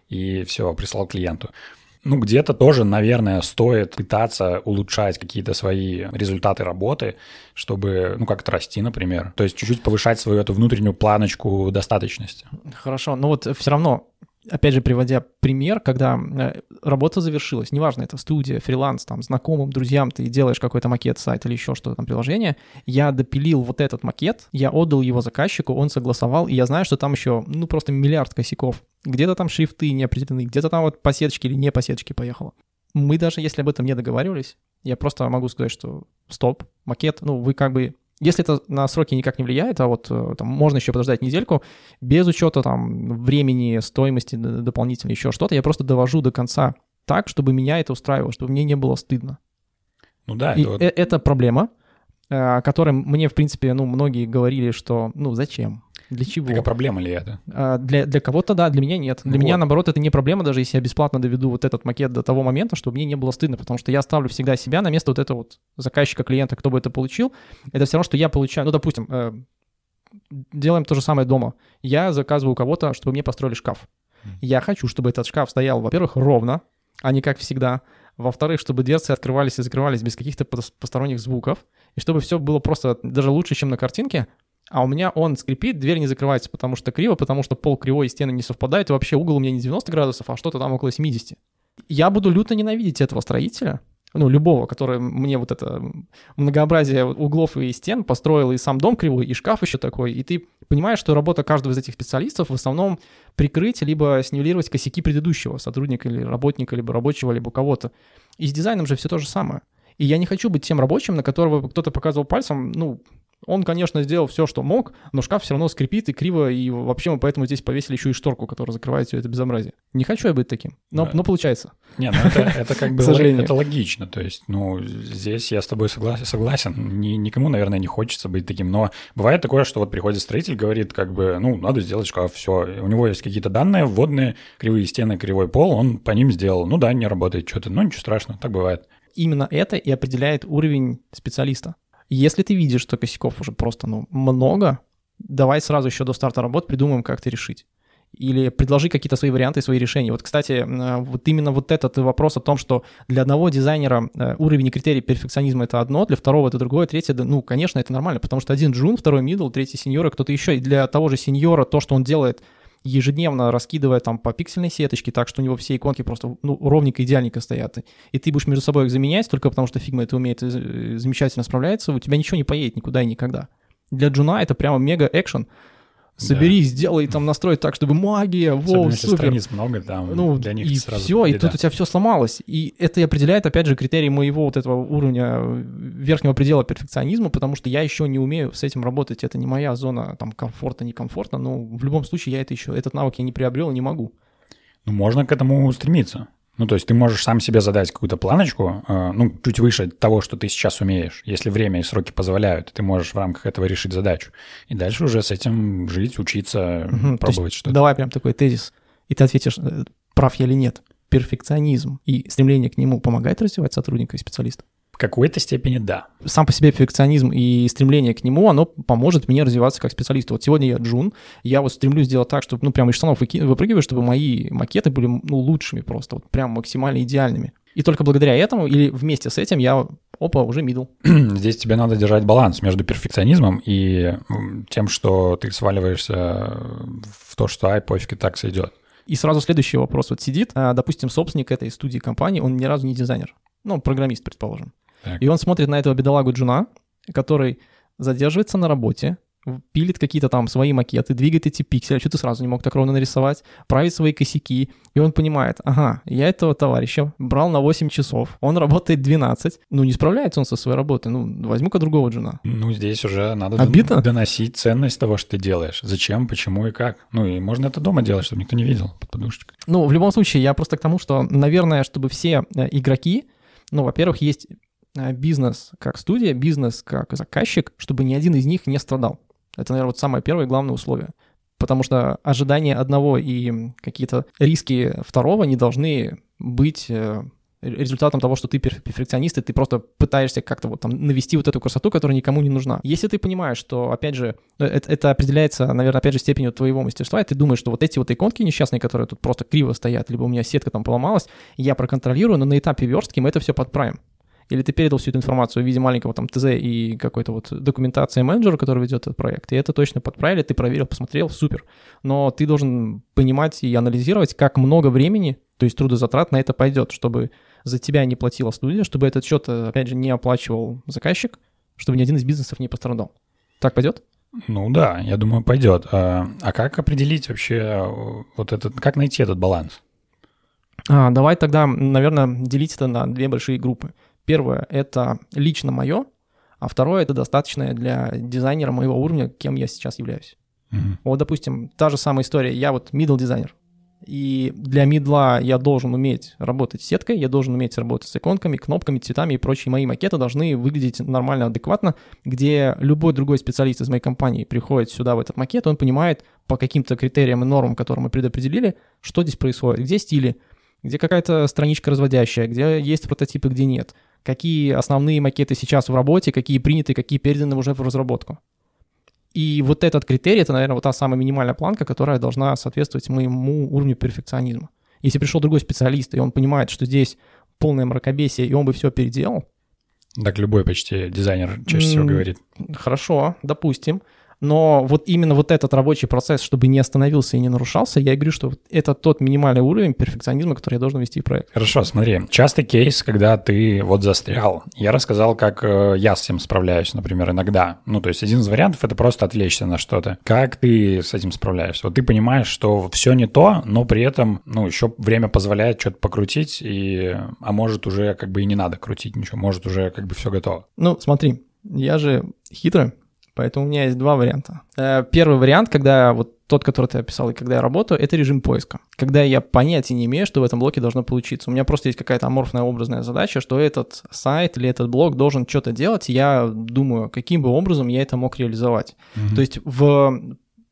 A: и все, прислал клиенту ну, где-то тоже, наверное, стоит пытаться улучшать какие-то свои результаты работы, чтобы, ну, как-то расти, например. То есть чуть-чуть повышать свою эту внутреннюю планочку достаточности.
B: Хорошо, но вот все равно опять же, приводя пример, когда э, работа завершилась, неважно, это студия, фриланс, там, знакомым, друзьям, ты делаешь какой-то макет сайт или еще что-то там, приложение, я допилил вот этот макет, я отдал его заказчику, он согласовал, и я знаю, что там еще, ну, просто миллиард косяков. Где-то там шрифты не определены, где-то там вот посеточки или не посеточки поехало. Мы даже, если об этом не договаривались, я просто могу сказать, что стоп, макет, ну, вы как бы если это на сроки никак не влияет, а вот э, там, можно еще подождать недельку, без учета там времени, стоимости дополнительно, еще что-то, я просто довожу до конца так, чтобы меня это устраивало, чтобы мне не было стыдно.
A: Ну да,
B: И это, это проблема, э, о которой мне, в принципе, ну, многие говорили, что, ну, зачем? Для чего?
A: Так а проблема ли это?
B: А, для, для кого-то да, для меня нет. Для вот. меня, наоборот, это не проблема, даже если я бесплатно доведу вот этот макет до того момента, чтобы мне не было стыдно, потому что я ставлю всегда себя на место вот этого вот заказчика, клиента, кто бы это получил. Это все равно, что я получаю, ну, допустим, э, делаем то же самое дома. Я заказываю у кого-то, чтобы мне построили шкаф. Я хочу, чтобы этот шкаф стоял, во-первых, ровно, а не как всегда. Во-вторых, чтобы дверцы открывались и закрывались без каких-то посторонних звуков. И чтобы все было просто даже лучше, чем на картинке, а у меня он скрипит, дверь не закрывается, потому что криво, потому что пол кривой стены не совпадают, и вообще угол у меня не 90 градусов, а что-то там около 70. Я буду люто ненавидеть этого строителя, ну, любого, который мне вот это многообразие углов и стен построил, и сам дом кривой, и шкаф еще такой, и ты понимаешь, что работа каждого из этих специалистов в основном прикрыть, либо снивелировать косяки предыдущего сотрудника или работника, либо рабочего, либо кого-то. И с дизайном же все то же самое. И я не хочу быть тем рабочим, на которого кто-то показывал пальцем, ну, он, конечно, сделал все, что мог, но шкаф все равно скрипит и криво, и вообще мы поэтому здесь повесили еще и шторку, которая закрывает все это безобразие. Не хочу я быть таким, но, да. но получается.
A: Не, ну это, это как бы это логично, то есть, ну, здесь я с тобой согласен, согласен. Ни, никому, наверное, не хочется быть таким, но бывает такое, что вот приходит строитель, говорит, как бы, ну, надо сделать шкаф, все, у него есть какие-то данные вводные, кривые стены, кривой пол, он по ним сделал, ну да, не работает что-то, ну ничего страшного, так бывает.
B: Именно это и определяет уровень специалиста. Если ты видишь, что косяков уже просто ну, много, давай сразу еще до старта работ придумаем, как это решить. Или предложи какие-то свои варианты, свои решения. Вот, кстати, э, вот именно вот этот вопрос о том, что для одного дизайнера э, уровень и критерий перфекционизма — это одно, для второго — это другое, третье — ну, конечно, это нормально, потому что один джун, второй мидл, третий сеньор, и кто-то еще. И для того же сеньора то, что он делает ежедневно раскидывая там по пиксельной сеточке, так что у него все иконки просто ну, ровненько, идеальненько стоят. И ты будешь между собой их заменять только потому, что Figma это умеет э, замечательно справляется, у тебя ничего не поедет никуда и никогда. Для джуна это прямо мега экшен, Собери, да. сделай, там настрой так, чтобы магия, воу, супер.
A: страниц много, там ну, для них
B: и сразу все, беда. и тут у тебя все сломалось. И это и определяет, опять же, критерий моего вот этого уровня верхнего предела перфекционизма, потому что я еще не умею с этим работать. Это не моя зона там комфорта, некомфорта, но в любом случае я это еще, этот навык я не приобрел и не могу.
A: Ну, можно к этому стремиться. Ну, то есть ты можешь сам себе задать какую-то планочку, э, ну, чуть выше того, что ты сейчас умеешь. Если время и сроки позволяют, ты можешь в рамках этого решить задачу. И дальше уже с этим жить, учиться, угу, пробовать что-то.
B: Давай прям такой тезис, и ты ответишь, э, прав я или нет. Перфекционизм и стремление к нему помогает развивать сотрудника и специалиста?
A: Какой-то степени да.
B: Сам по себе перфекционизм и стремление к нему, оно поможет мне развиваться как специалисту. Вот сегодня я джун, я вот стремлюсь сделать так, чтобы, ну, прямо из штанов выпрыгивать, чтобы мои макеты были, ну, лучшими просто, вот прям максимально идеальными. И только благодаря этому или вместе с этим я, опа, уже мидл.
A: Здесь тебе надо держать баланс между перфекционизмом и тем, что ты сваливаешься в то, что ай, пофиг, и так сойдет.
B: И сразу следующий вопрос. Вот сидит, а, допустим, собственник этой студии компании, он ни разу не дизайнер. Ну, программист, предположим. Так. И он смотрит на этого бедолагу Джуна, который задерживается на работе, пилит какие-то там свои макеты, двигает эти пиксели, что ты сразу не мог так ровно нарисовать, правит свои косяки, и он понимает, ага, я этого товарища брал на 8 часов, он работает 12, ну не справляется он со своей работой, ну возьму-ка другого джуна.
A: Ну здесь уже надо
B: Обидно?
A: доносить ценность того, что ты делаешь, зачем, почему и как. Ну и можно это дома делать, чтобы никто не видел под подушечкой.
B: Ну в любом случае, я просто к тому, что, наверное, чтобы все э, игроки, ну, во-первых, есть бизнес как студия, бизнес как заказчик, чтобы ни один из них не страдал. Это, наверное, вот самое первое и главное условие. Потому что ожидания одного и какие-то риски второго не должны быть э, результатом того, что ты перфекционист, и ты просто пытаешься как-то вот там навести вот эту красоту, которая никому не нужна. Если ты понимаешь, что, опять же, э, это, это определяется, наверное, опять же, степенью твоего мастерства, и ты думаешь, что вот эти вот иконки несчастные, которые тут просто криво стоят, либо у меня сетка там поломалась, я проконтролирую, но на этапе верстки мы это все подправим или ты передал всю эту информацию в виде маленького там ТЗ и какой-то вот документации менеджера, который ведет этот проект, и это точно подправили, ты проверил, посмотрел, супер. Но ты должен понимать и анализировать, как много времени, то есть трудозатрат на это пойдет, чтобы за тебя не платила студия, чтобы этот счет, опять же, не оплачивал заказчик, чтобы ни один из бизнесов не пострадал. Так пойдет?
A: Ну да, я думаю, пойдет. А, а как определить вообще вот этот, как найти этот баланс?
B: А, давай тогда, наверное, делить это на две большие группы. Первое — это лично мое, а второе — это достаточное для дизайнера моего уровня, кем я сейчас являюсь.
A: Угу.
B: Вот, допустим, та же самая история. Я вот middle дизайнер. И для мидла я должен уметь работать с сеткой, я должен уметь работать с иконками, кнопками, цветами и прочие мои макеты должны выглядеть нормально, адекватно, где любой другой специалист из моей компании приходит сюда в этот макет, он понимает по каким-то критериям и нормам, которые мы предопределили, что здесь происходит, где стили, где какая-то страничка разводящая, где есть прототипы, где нет какие основные макеты сейчас в работе, какие приняты, какие переданы уже в разработку. И вот этот критерий, это, наверное, вот та самая минимальная планка, которая должна соответствовать моему уровню перфекционизма. Если пришел другой специалист, и он понимает, что здесь полное мракобесие, и он бы все переделал.
A: Так любой почти дизайнер чаще всего говорит.
B: Хорошо, допустим. Но вот именно вот этот рабочий процесс, чтобы не остановился и не нарушался, я говорю, что это тот минимальный уровень перфекционизма, который я должен вести в проект.
A: Хорошо, смотри, частый кейс, когда ты вот застрял. Я рассказал, как э, я с этим справляюсь, например, иногда. Ну, то есть один из вариантов — это просто отвлечься на что-то. Как ты с этим справляешься? Вот ты понимаешь, что все не то, но при этом, ну, еще время позволяет что-то покрутить, и, а может уже как бы и не надо крутить ничего, может уже как бы все готово.
B: Ну, смотри, я же хитрый, Поэтому у меня есть два варианта. Э, первый вариант, когда вот тот, который ты описал, и когда я работаю, это режим поиска. Когда я понятия не имею, что в этом блоке должно получиться. У меня просто есть какая-то аморфная образная задача, что этот сайт или этот блок должен что-то делать, я думаю, каким бы образом я это мог реализовать. Mm-hmm. То есть в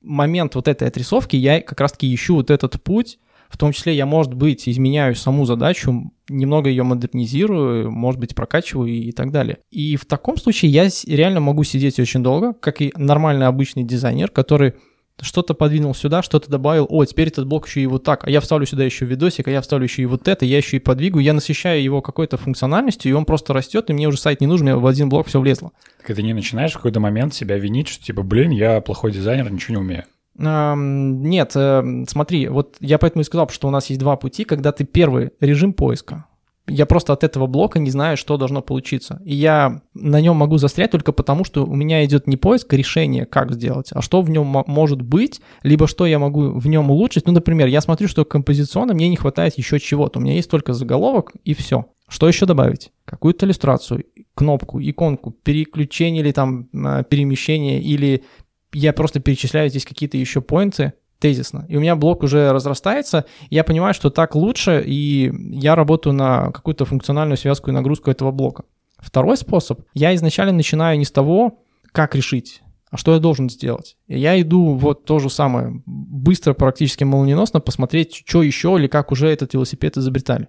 B: момент вот этой отрисовки я как раз-таки ищу вот этот путь, в том числе я, может быть, изменяю саму задачу, немного ее модернизирую, может быть, прокачиваю и, так далее. И в таком случае я реально могу сидеть очень долго, как и нормальный обычный дизайнер, который что-то подвинул сюда, что-то добавил, о, теперь этот блок еще и вот так, а я вставлю сюда еще видосик, а я вставлю еще и вот это, я еще и подвигаю, я насыщаю его какой-то функциональностью, и он просто растет, и мне уже сайт не нужен, мне в один блок все влезло.
A: Так ты не начинаешь в какой-то момент себя винить, что типа, блин, я плохой дизайнер, ничего не умею.
B: Нет, э, смотри, вот я поэтому и сказал, что у нас есть два пути, когда ты первый режим поиска. Я просто от этого блока не знаю, что должно получиться. И я на нем могу застрять только потому, что у меня идет не поиск решения, как сделать, а что в нем может быть, либо что я могу в нем улучшить. Ну, например, я смотрю, что композиционно мне не хватает еще чего-то. У меня есть только заголовок и все. Что еще добавить? Какую-то иллюстрацию, кнопку, иконку, переключение или там э, перемещение или я просто перечисляю здесь какие-то еще поинты тезисно. И у меня блок уже разрастается, я понимаю, что так лучше, и я работаю на какую-то функциональную связку и нагрузку этого блока. Второй способ. Я изначально начинаю не с того, как решить, а что я должен сделать. Я иду вот то же самое, быстро, практически молниеносно посмотреть, что еще или как уже этот велосипед изобретали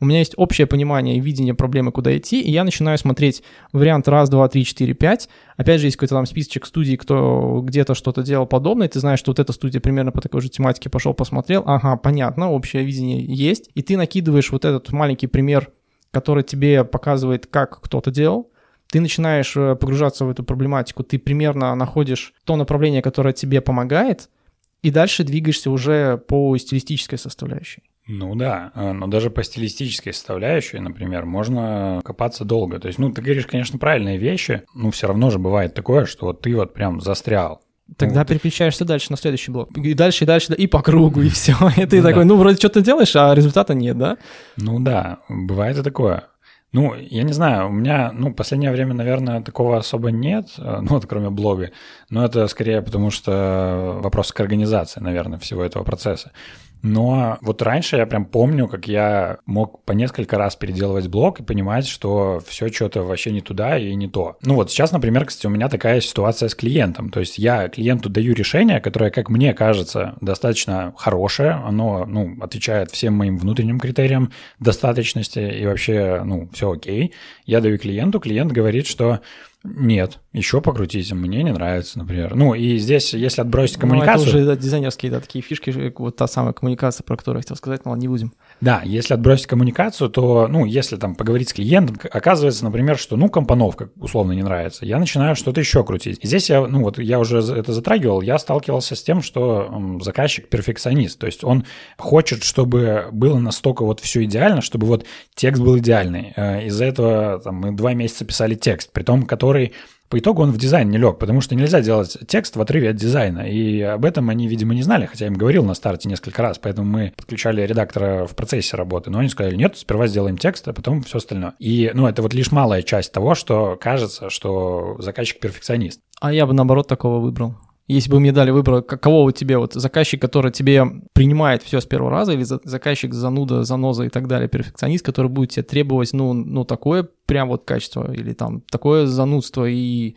B: у меня есть общее понимание и видение проблемы, куда идти, и я начинаю смотреть вариант раз, два, три, четыре, пять. Опять же, есть какой-то там списочек студий, кто где-то что-то делал подобное, ты знаешь, что вот эта студия примерно по такой же тематике пошел, посмотрел, ага, понятно, общее видение есть, и ты накидываешь вот этот маленький пример, который тебе показывает, как кто-то делал, ты начинаешь э, погружаться в эту проблематику, ты примерно находишь то направление, которое тебе помогает, и дальше двигаешься уже по стилистической составляющей.
A: Ну да, э, но даже по стилистической составляющей, например, можно копаться долго. То есть, ну, ты говоришь, конечно, правильные вещи, но все равно же бывает такое, что вот ты вот прям застрял.
B: Тогда
A: Вот.
B: переключаешься дальше на следующий блок. И дальше, и дальше, и по кругу, и все. И ты
A: Ну
B: такой,
A: да.
B: ну, вроде что-то делаешь, а результата нет, да?
A: Ну да, бывает и такое. Ну, я не знаю, у меня, ну, последнее время, наверное, такого особо нет, ну, вот кроме блога, но это скорее потому, что вопрос к организации, наверное, всего этого процесса. Но вот раньше я прям помню, как я мог по несколько раз переделывать блог и понимать, что все что-то вообще не туда и не то. Ну вот сейчас, например, кстати, у меня такая ситуация с клиентом. То есть я клиенту даю решение, которое, как мне кажется, достаточно хорошее, оно, ну, отвечает всем моим внутренним критериям достаточности и вообще, ну, все окей. Я даю клиенту, клиент говорит, что нет, еще покрутите, мне не нравится, например. Ну, и здесь, если отбросить коммуникацию...
B: Ну, это уже да, дизайнерские, да, такие фишки, вот та самая коммуникация, про которую я хотел сказать, но ладно, не будем.
A: Да, если отбросить коммуникацию, то, ну, если там поговорить с клиентом, оказывается, например, что, ну, компоновка условно не нравится, я начинаю что-то еще крутить. И здесь я, ну, вот я уже это затрагивал, я сталкивался с тем, что заказчик перфекционист, то есть он хочет, чтобы было настолько вот все идеально, чтобы вот текст был идеальный. Э, Из-за этого там, мы два месяца писали текст, при том, который по итогу он в дизайн не лег, потому что нельзя делать текст в отрыве от дизайна. И об этом они, видимо, не знали, хотя я им говорил на старте несколько раз, поэтому мы подключали редактора в процессе работы. Но они сказали, нет, сперва сделаем текст, а потом все остальное. И, ну, это вот лишь малая часть того, что кажется, что заказчик перфекционист.
B: А я бы, наоборот, такого выбрал. Если бы мне дали выбор, какого у тебя вот заказчик, который тебе принимает все с первого раза, или за- заказчик зануда, заноза и так далее, перфекционист, который будет тебе требовать, ну, ну такое прям вот качество, или там такое занудство и...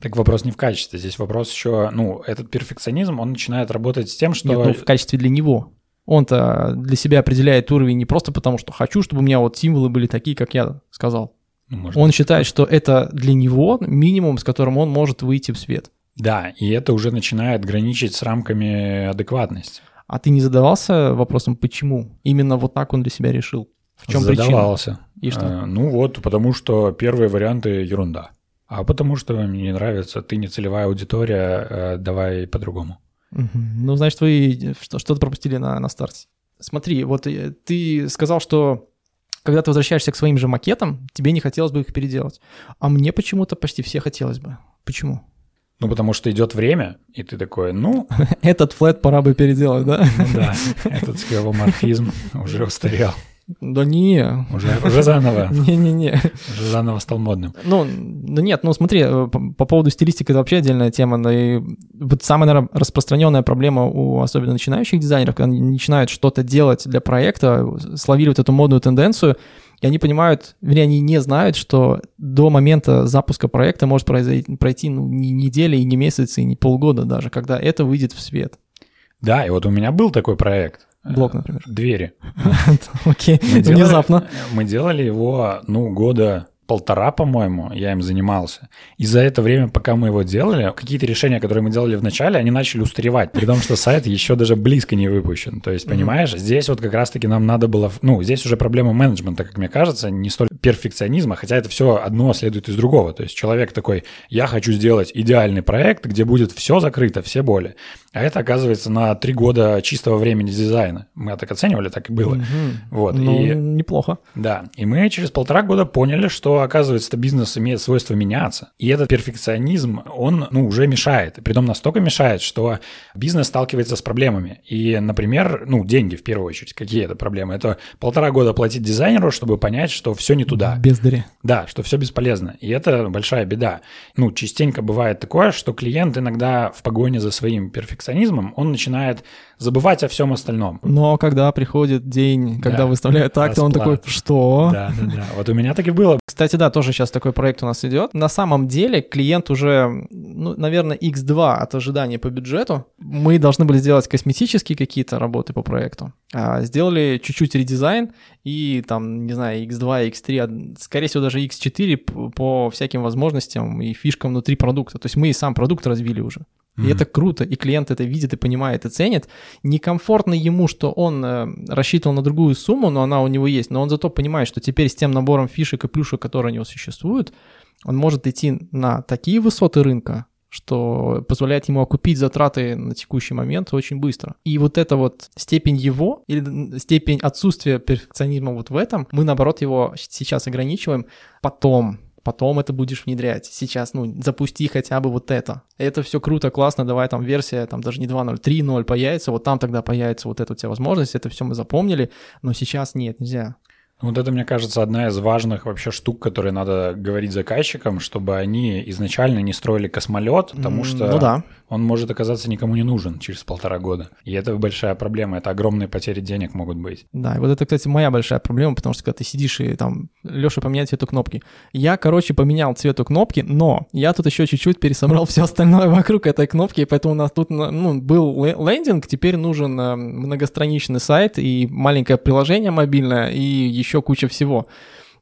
A: Так вопрос не в качестве, здесь вопрос еще, ну, этот перфекционизм, он начинает работать с тем, что...
B: Нет, ну, в качестве для него. Он-то для себя определяет уровень не просто потому, что хочу, чтобы у меня вот символы были такие, как я сказал.
A: Ну, может
B: Он считает, что это для него минимум, с которым он может выйти в свет.
A: Да, и это уже начинает граничить с рамками адекватности.
B: А ты не задавался вопросом, почему? Именно вот так он для себя решил? В чем причина?
A: Задавался.
B: И что?
A: Э, ну вот, потому что первые варианты ерунда. А потому что мне не нравится, ты не целевая аудитория, э, давай по-другому.
B: Мгм. Ну, значит, вы что- что-то пропустили на, на старте. Смотри, вот э, ты сказал, что когда ты возвращаешься к своим же макетам, тебе не хотелось бы их переделать. А мне почему-то почти все хотелось бы. Почему?
A: Ну, потому что идет время, и ты такой, ну,
B: Этот флет пора бы переделать, да?
A: ну да, этот сквеломорфизм уже устарел.
B: Да не,
A: Уже, уже заново,
B: не-не-не.
A: уже заново стал модным.
B: Ну, ну нет, ну смотри, э, по, по поводу стилистики это вообще отдельная тема. Да и вот самая, наверное, распространенная проблема у особенно начинающих дизайнеров, когда они начинают что-то делать для проекта, словили вот эту модную тенденцию, и они понимают, вернее, они не знают, что до момента запуска проекта может произойти, пройти ну, не недели, и не месяцы, и не полгода даже, когда это выйдет в свет.
A: Да, и вот у меня был такой проект.
B: Блок,
A: Э,
B: например.
A: Двери.
B: Окей, внезапно.
A: Мы делали его, ну, года полтора, по-моему, я им занимался. И за это время, пока мы его делали, какие-то решения, которые мы делали в начале, они начали устаревать, при том, что сайт еще даже близко не выпущен. То есть, понимаешь, здесь вот как раз-таки нам надо было... Ну, здесь уже проблема менеджмента, как мне кажется, не столь перфекционизма, хотя это все одно следует из другого. То есть человек такой, я хочу сделать идеальный проект, где будет все закрыто, все боли. А это, оказывается, на три года чистого времени дизайна. Мы так оценивали, так и было.
B: Мгм.
A: Вот,
B: Ну,
A: и-
B: неплохо.
A: Да, и мы через полтора года поняли, что, оказывается, бизнес имеет свойство меняться. И этот перфекционизм, он, ну, уже мешает. И Притом настолько мешает, что бизнес сталкивается с проблемами. И, например, ну, деньги в первую очередь. Какие это проблемы? Это полтора года платить дизайнеру, чтобы понять, что все не туда.
B: Бездари.
A: Да, что все бесполезно. И это большая беда. Ну, частенько бывает такое, что клиент иногда в погоне за своим перфекционизмом, он начинает забывать о всем остальном.
B: Но когда приходит день, когда
A: Да,
B: выставляют так, то он такой, что?
A: Да, да, да. Вот у меня так и было.
B: Кстати, да, тоже сейчас такой проект у нас идет. На самом деле клиент уже, ну, наверное, x2 от ожидания по бюджету. Мы должны были сделать косметические какие-то работы по проекту. А сделали чуть-чуть редизайн и там, не знаю, x2, x3, а, скорее всего, даже x4 п- по всяким возможностям и фишкам внутри продукта. То есть мы и сам продукт развили уже. И
A: Мгм.
B: это круто, и клиент это видит и понимает, и ценит. Некомфортно ему, что он э, рассчитывал на другую сумму, но она у него есть, но он зато понимает, что теперь с тем набором фишек и плюшек, которые у него существуют, он может идти на такие высоты рынка, что позволяет ему окупить затраты на текущий момент очень быстро. И вот эта вот степень его или степень отсутствия перфекционизма вот в этом, мы наоборот его сейчас ограничиваем. Потом потом это будешь внедрять. Сейчас, ну, запусти хотя бы вот это. Это все круто, классно, давай там версия, там даже не 2.0, 3.0 появится, вот там тогда появится вот эта у тебя возможность, это все мы запомнили, но сейчас нет, нельзя.
A: Вот это, мне кажется, одна из важных вообще штук, которые надо говорить заказчикам, чтобы они изначально не строили космолет, потому что
B: ну, да.
A: он может оказаться никому не нужен через полтора года. И это большая проблема, это огромные потери денег могут быть.
B: Да, и вот это, кстати, моя большая проблема, потому что когда ты сидишь и там, Леша, поменяй цвет у кнопки. Я, короче, поменял цвет у кнопки, но я тут еще чуть-чуть пересобрал все остальное вокруг этой кнопки, и поэтому у нас тут ну, был лендинг, теперь нужен э, многостраничный сайт и маленькое приложение мобильное, и еще еще куча всего.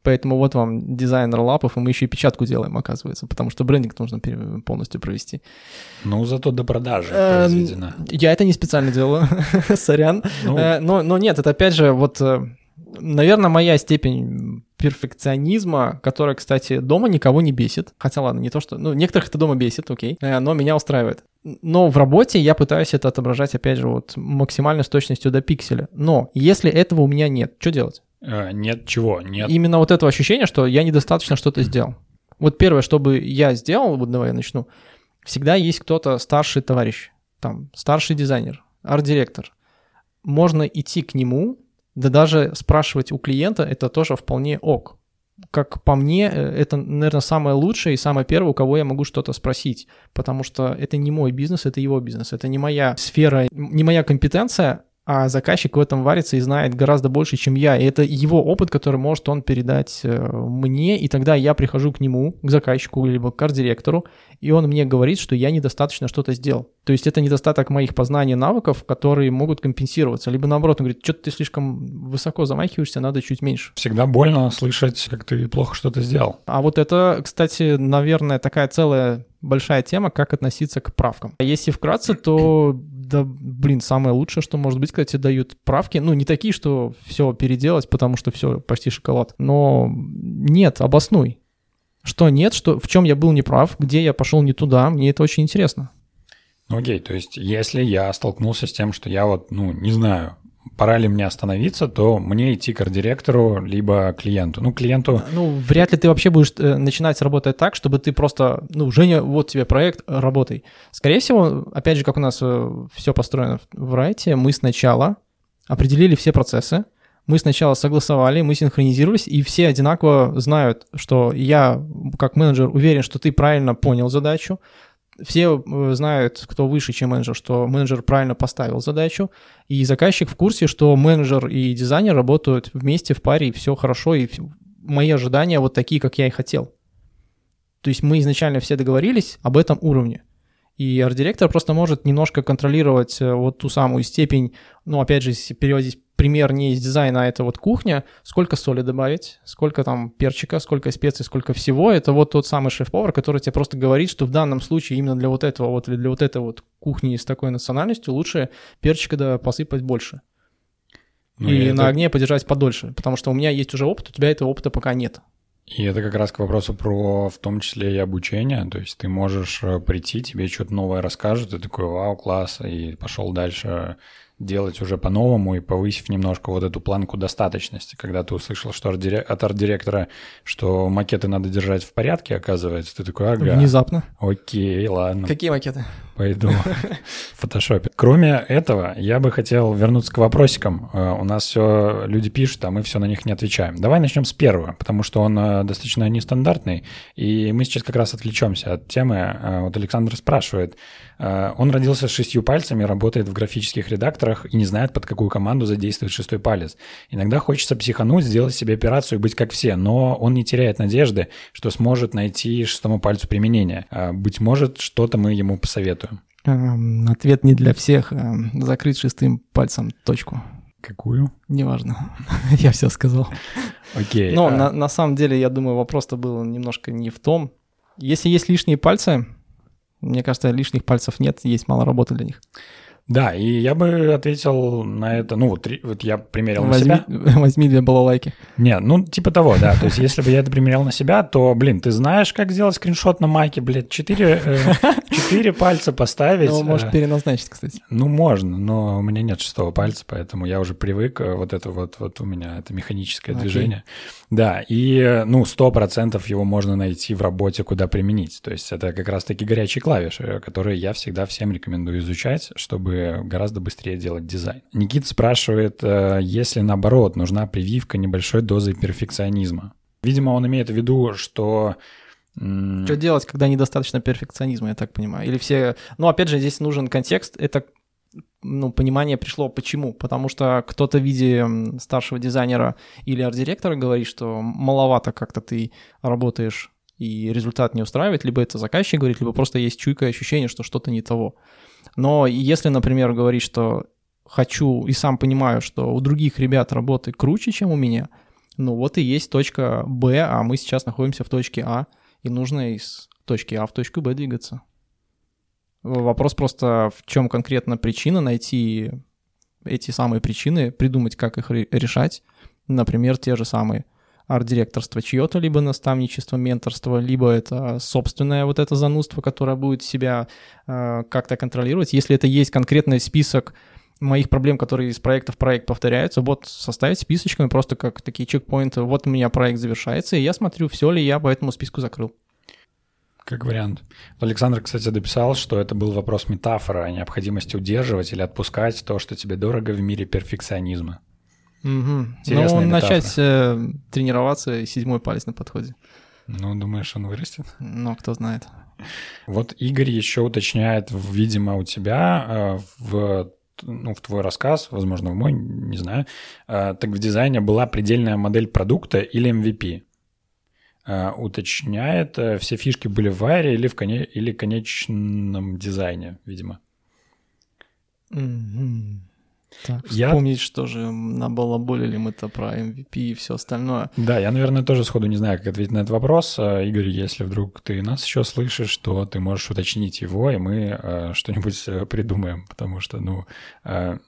B: Поэтому вот вам дизайнер лапов, и мы еще и печатку делаем, оказывается, потому что брендинг нужно полностью провести.
A: Ну, зато до продажи эм, произведено.
B: Я это не специально делаю, сорян. Ну. Э, но, но нет, это опять же вот, э, наверное, моя степень перфекционизма, которая, кстати, дома никого не бесит. Хотя, ладно, не то, что... Ну, некоторых это дома бесит, окей, э, но меня устраивает. Но в работе я пытаюсь это отображать, опять же, вот максимально с точностью до пикселя. Но если этого у меня нет, что делать?
A: Э, нет чего, нет.
B: Именно вот этого ощущения, что я недостаточно что-то сделал. Вот первое, что бы я сделал, вот давай я начну, всегда есть кто-то старший товарищ, там, старший дизайнер, арт-директор. Можно идти к нему, да даже спрашивать у клиента, это тоже вполне ок. Как по мне, э, это, наверное, самое лучшее и самое первое, у кого я могу что-то спросить, потому что это не мой бизнес, это его бизнес, это не моя сфера, не моя компетенция, а заказчик в этом варится и знает гораздо больше, чем я. И это его опыт, который может он передать э, мне, и тогда я прихожу к нему, к заказчику, либо к арт-директору, и он мне говорит, что я недостаточно что-то сделал. То есть это недостаток моих познаний, навыков, которые могут компенсироваться. Либо наоборот, он говорит, что-то ты слишком высоко замахиваешься, надо чуть меньше.
A: Всегда больно слышать, как ты плохо что-то сделал.
B: А вот это, кстати, наверное, такая целая большая тема, как относиться к правкам. Если вкратце, то да, блин, самое лучшее, что может быть, когда тебе дают правки, ну, не такие, что все переделать, потому что все, почти шоколад, но нет, обоснуй. Что нет, что, в чем я был неправ, где я пошел не туда, мне это очень интересно.
A: Окей, то есть если я столкнулся с тем, что я вот, ну, не знаю, пора ли мне остановиться, то мне идти к арт-директору либо клиенту. Ну, клиенту...
B: Ну, вряд ли ты вообще будешь э, начинать работать так, чтобы ты просто, ну, Женя, вот тебе проект, работай. Скорее всего, опять же, как у нас э, все построено в Райте, мы сначала определили все процессы, мы сначала согласовали, мы синхронизировались, и все одинаково знают, что я, как менеджер, уверен, что ты правильно понял задачу, все э, знают, кто выше, чем менеджер, что менеджер правильно поставил задачу, и заказчик в курсе, что менеджер и дизайнер работают вместе в паре, и все хорошо, и мои ожидания вот такие, как я и хотел. То есть мы изначально все договорились об этом уровне. И арт-директор просто может немножко контролировать э, вот ту самую степень, ну, опять же, переводить пример не из дизайна, а это вот кухня, сколько соли добавить, сколько там перчика, сколько специй, сколько всего, это вот тот самый шеф-повар, который тебе просто говорит, что в данном случае именно для вот этого вот, или для вот этой вот кухни с такой национальностью лучше перчика да посыпать больше. Ну, и, и это... на огне подержать подольше, потому что у меня есть уже опыт, у тебя этого опыта пока нет.
A: И это как раз к вопросу про в том числе и обучение. То есть ты можешь э, прийти, тебе что-то новое расскажут, ты такой, вау, класс, и пошел дальше делать уже по-новому и повысив немножко вот эту планку достаточности. Когда ты услышал что от арт-директора, что макеты надо держать в порядке, оказывается, ты такой, ага.
B: Внезапно.
A: Окей, ладно.
B: Какие макеты?
A: Пойду в фотошопе. Кроме этого, я бы хотел вернуться к вопросикам. Э, у нас все люди пишут, а мы все на них не отвечаем. Давай начнем с первого, потому что он э, достаточно нестандартный, и мы сейчас как раз отвлечемся от темы. Э, вот Александр спрашивает, он родился с шестью пальцами, работает в графических редакторах и не знает, под какую команду задействует шестой палец. Иногда хочется психануть, сделать себе операцию и быть как все, но он не теряет надежды, что сможет найти шестому пальцу применение. Быть может, что-то мы ему посоветуем.
B: Эм, ответ не для всех. Эм, закрыть шестым пальцем точку.
A: Какую?
B: Неважно. я все сказал.
A: Окей.
B: Но а... на, на самом деле, я думаю, вопрос-то был немножко не в том. Если есть лишние пальцы, мне кажется, лишних пальцев нет, есть мало работы для них.
A: Да, и я бы ответил на это, ну вот, вот я примерил
B: возьми,
A: на себя.
B: Возьми две балалайки.
A: Не, ну типа того, да. То есть если бы я это примерял на себя, то, блин, ты знаешь, как сделать скриншот на майке, блядь, четыре, э, четыре пальца поставить.
B: Ну, можешь
A: э,
B: переназначить, кстати.
A: Ну, можно, но у меня нет шестого пальца, поэтому я уже привык, э, вот это вот, вот у меня это механическое
B: Окей.
A: движение. Да, и, э, ну, сто процентов его можно найти в работе, куда применить. То есть это как раз-таки горячие клавиши, которые я всегда всем рекомендую изучать, чтобы гораздо быстрее делать дизайн. Никит спрашивает, э, если наоборот нужна прививка небольшой дозы перфекционизма. Видимо, он имеет в виду, что...
B: Что делать, когда недостаточно перфекционизма, я так понимаю? Или все... Ну, опять же, здесь нужен контекст. Это ну, понимание пришло почему? Потому что кто-то в виде старшего дизайнера или арт-директора говорит, что маловато как-то ты работаешь и результат не устраивает, либо это заказчик говорит, либо просто есть чуйка ощущение, что что-то не того. Но если, например, говорить, что хочу и сам понимаю, что у других ребят работы круче, чем у меня, ну вот и есть точка Б, а мы сейчас находимся в точке А, и нужно из точки А в точку Б двигаться. Вопрос просто в чем конкретно причина, найти эти самые причины, придумать, как их ре- решать. Например, те же самые арт-директорство чье-то, либо наставничество, менторство, либо это собственное вот это занудство, которое будет себя э, как-то контролировать. Если это есть конкретный список моих проблем, которые из проекта в проект повторяются, вот составить списочками просто как такие чекпоинты, вот у меня проект завершается, и я смотрю, все ли я по этому списку закрыл.
A: Как вариант. Александр, кстати, дописал, что это был вопрос метафора о необходимости удерживать или отпускать то, что тебе дорого в мире перфекционизма. Интересная
B: ну,
A: метафора.
B: начать э, тренироваться, и седьмой палец на подходе.
A: Ну, думаешь, он вырастет?
B: Ну, кто знает.
A: Вот Игорь еще уточняет, видимо, у тебя э, в ну, в твой рассказ, возможно, в мой, не знаю, э, так в дизайне была предельная модель продукта или MVP. Э, Уточняет, э, все фишки были в варе или в коне, или конечном дизайне, видимо.
B: Мгм. Так,
A: Я-
B: вспомнить, что же набалаболили мы-то про MVP и все остальное.
A: Да, я, наверное, тоже сходу не знаю, как ответить на этот вопрос. Э, Игорь, если вдруг ты нас еще слышишь, то ты можешь уточнить его, и мы э, что-нибудь придумаем, потому что, ну, э,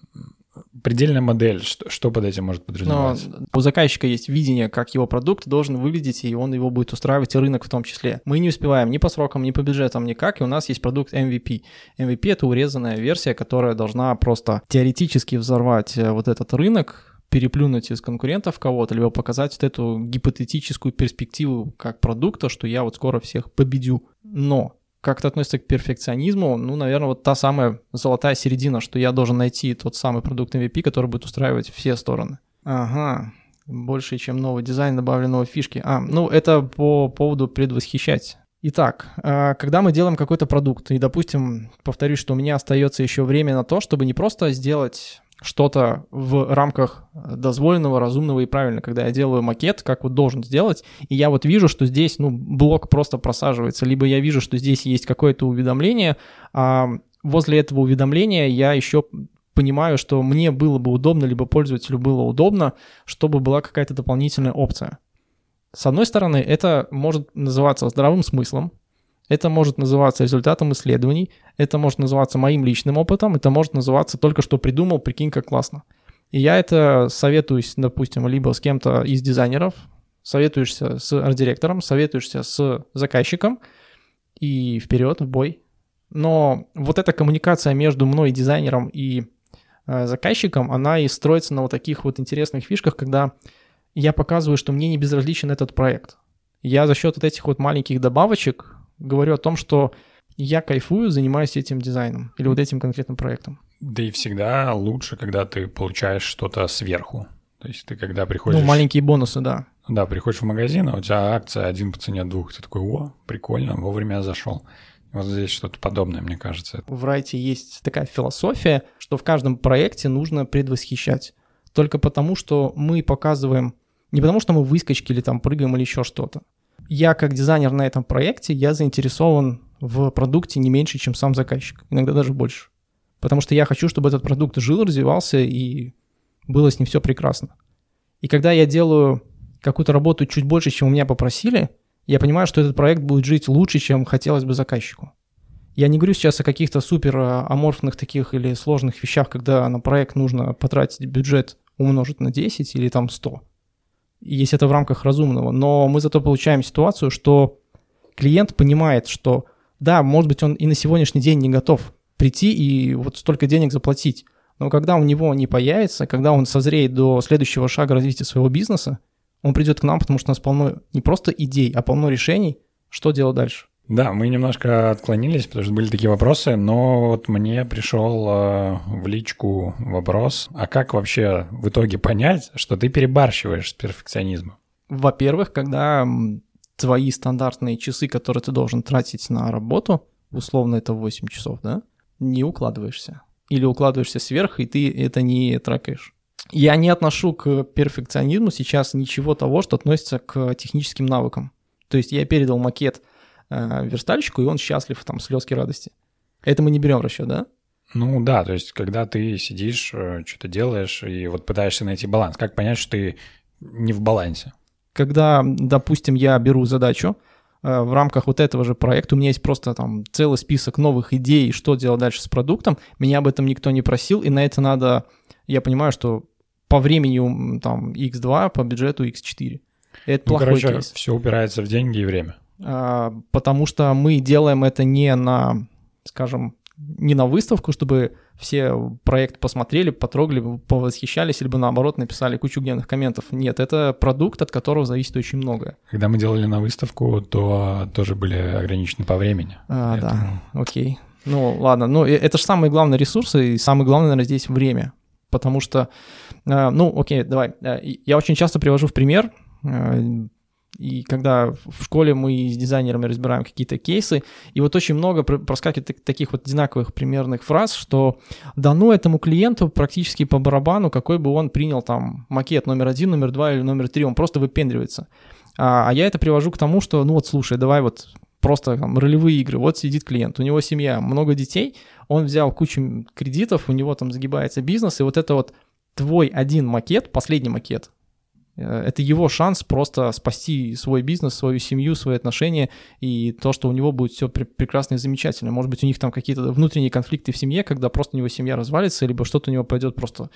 A: предельная модель, что, что под этим может
B: Но
A: подразумеваться?
B: у заказчика есть видение, как его продукт должен выглядеть, и он его будет устраивать, и рынок в том числе. Мы не успеваем ни по срокам, ни по бюджетам, никак, и у нас есть продукт MVP. MVP — это урезанная версия, которая должна просто теоретически взорвать э, вот этот рынок, переплюнуть из конкурентов кого-то, либо показать вот эту гипотетическую перспективу как продукта, что я вот скоро всех победю. Но как это относится к перфекционизму, ну, наверное, вот та самая золотая середина, что я должен найти тот самый продукт MVP, который будет устраивать все стороны. Ага, больше, чем новый дизайн, добавленного фишки. А, ну, это по поводу предвосхищать. Итак, а, когда мы делаем какой-то продукт, и, допустим, повторюсь, что у меня остается еще время на то, чтобы не просто сделать что-то в рамках дозволенного, разумного и правильно, когда я делаю макет, как вот должен сделать, и я вот вижу, что здесь, ну, блок просто просаживается, либо я вижу, что здесь есть какое-то уведомление, а возле этого уведомления я еще понимаю, что мне было бы удобно, либо пользователю было удобно, чтобы была какая-то дополнительная опция. С одной стороны, это может называться здравым смыслом, это может называться результатом исследований, это может называться моим личным опытом, это может называться только что придумал, прикинь, как классно. И я это советуюсь, допустим, либо с кем-то из дизайнеров, советуешься с арт-директором, советуешься с заказчиком, и вперед, в бой. Но вот эта коммуникация между мной, дизайнером и э, заказчиком, она и строится на вот таких вот интересных фишках, когда я показываю, что мне не безразличен этот проект. Я за счет вот этих вот маленьких добавочек говорю о том, что я кайфую, занимаюсь этим дизайном или вот этим конкретным проектом.
A: Да и всегда лучше, когда ты получаешь что-то сверху. То есть ты когда приходишь...
B: Ну, маленькие бонусы, да.
A: Да, приходишь в магазин, а у тебя акция один по цене двух. Ты такой, о, прикольно, вовремя я зашел. Вот здесь что-то подобное, мне кажется.
B: В Райте есть такая философия, что в каждом проекте нужно предвосхищать. Только потому, что мы показываем... Не потому, что мы выскочки или там прыгаем или еще что-то. Я как дизайнер на этом проекте, я заинтересован в продукте не меньше, чем сам заказчик. Иногда даже больше. Потому что я хочу, чтобы этот продукт жил, развивался и было с ним все прекрасно. И когда я делаю какую-то работу чуть больше, чем у меня попросили, я понимаю, что этот проект будет жить лучше, чем хотелось бы заказчику. Я не говорю сейчас о каких-то супер а, аморфных таких или сложных вещах, когда на проект нужно потратить бюджет умножить на 10 или там 100, если это в рамках разумного. Но мы зато получаем ситуацию, что клиент понимает, что да, может быть, он и на сегодняшний день не готов прийти и вот столько денег заплатить. Но когда у него не появится, когда он созреет до следующего шага развития своего бизнеса, он придет к нам, потому что у нас полно не просто идей, а полно решений, что делать дальше.
A: Да, мы немножко отклонились, потому что были такие вопросы, но вот мне пришел э, в личку вопрос, а как вообще в итоге понять, что ты перебарщиваешь с перфекционизмом?
B: Во-первых, когда твои стандартные часы, которые ты должен тратить на работу, условно это 8 часов, да, не укладываешься. Или укладываешься сверх, и ты это не тракаешь. Я не отношу к перфекционизму сейчас ничего того, что относится к техническим навыкам. То есть я передал макет верстальщику, и он счастлив, там, слезки радости. Это мы не берем в расчет, да?
A: Ну да, то есть когда ты сидишь, э, что-то делаешь, и вот пытаешься найти баланс, как понять, что ты не в балансе?
B: Когда, допустим, я беру задачу, э, в рамках вот этого же проекта у меня есть просто там целый список новых идей, что делать дальше с продуктом. Меня об этом никто не просил, и на это надо, я понимаю, что по времени там X2, по бюджету X4. Это ну, плохой короче, кейс.
A: все упирается в деньги и время.
B: А, потому что мы делаем это не на, скажем, не на выставку, чтобы все проект посмотрели, потрогали, повосхищались, либо наоборот написали кучу гневных комментов. Нет, это продукт, от которого зависит очень многое.
A: Когда мы делали на выставку, то тоже были ограничены по времени.
B: А, поэтому... Да, окей. Ну, ладно, ну это же самый главный ресурс, и самое главное, наверное, здесь время. Потому что, э, ну, окей, давай. Я очень часто привожу в пример и когда в школе мы с дизайнерами разбираем какие-то кейсы, и вот очень много проскакивает таких вот одинаковых примерных фраз, что да ну этому клиенту практически по барабану, какой бы он принял там макет номер один, номер два или номер три, он просто выпендривается. А, а я это привожу к тому, что ну вот слушай, давай вот просто там, ролевые игры. Вот сидит клиент, у него семья, много детей, он взял кучу кредитов, у него там загибается бизнес, и вот это вот твой один макет, последний макет, это его шанс просто спасти свой бизнес, свою семью, свои отношения и то, что у него будет все пр- прекрасно и замечательно. Может быть, у них там какие-то внутренние конфликты в семье, когда просто у него семья развалится, либо что-то у него пойдет просто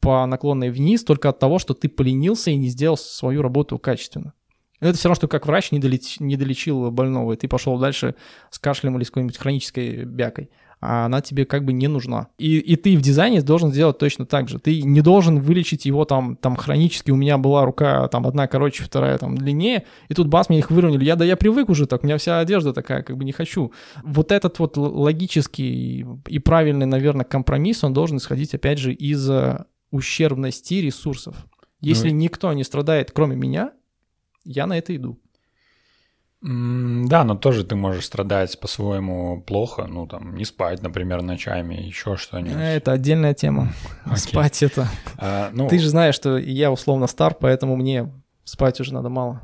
B: по наклонной вниз только от того, что ты поленился и не сделал свою работу качественно. Это все равно, что как врач не, долеч, не долечил больного, и ты пошел дальше с кашлем или с какой-нибудь хронической бякой а она тебе как бы не нужна. И, и ты в дизайне должен сделать точно так же. Ты не должен вылечить его там, там хронически, у меня была рука там одна короче, вторая там длиннее, и тут бас, мне их выровняли. Я, да я привык уже так, у меня вся одежда такая, как бы не хочу. Вот этот вот логический и правильный, наверное, компромисс, он должен исходить, опять же, из э, ущербности ресурсов. Если ну, никто не страдает, кроме меня, я на это иду.
A: Да, но тоже ты можешь страдать по-своему плохо, ну там не спать, например, ночами, еще что-нибудь.
B: Это отдельная тема. Okay. Спать это. А, ну... Ты же знаешь, что я условно стар, поэтому мне спать уже надо мало.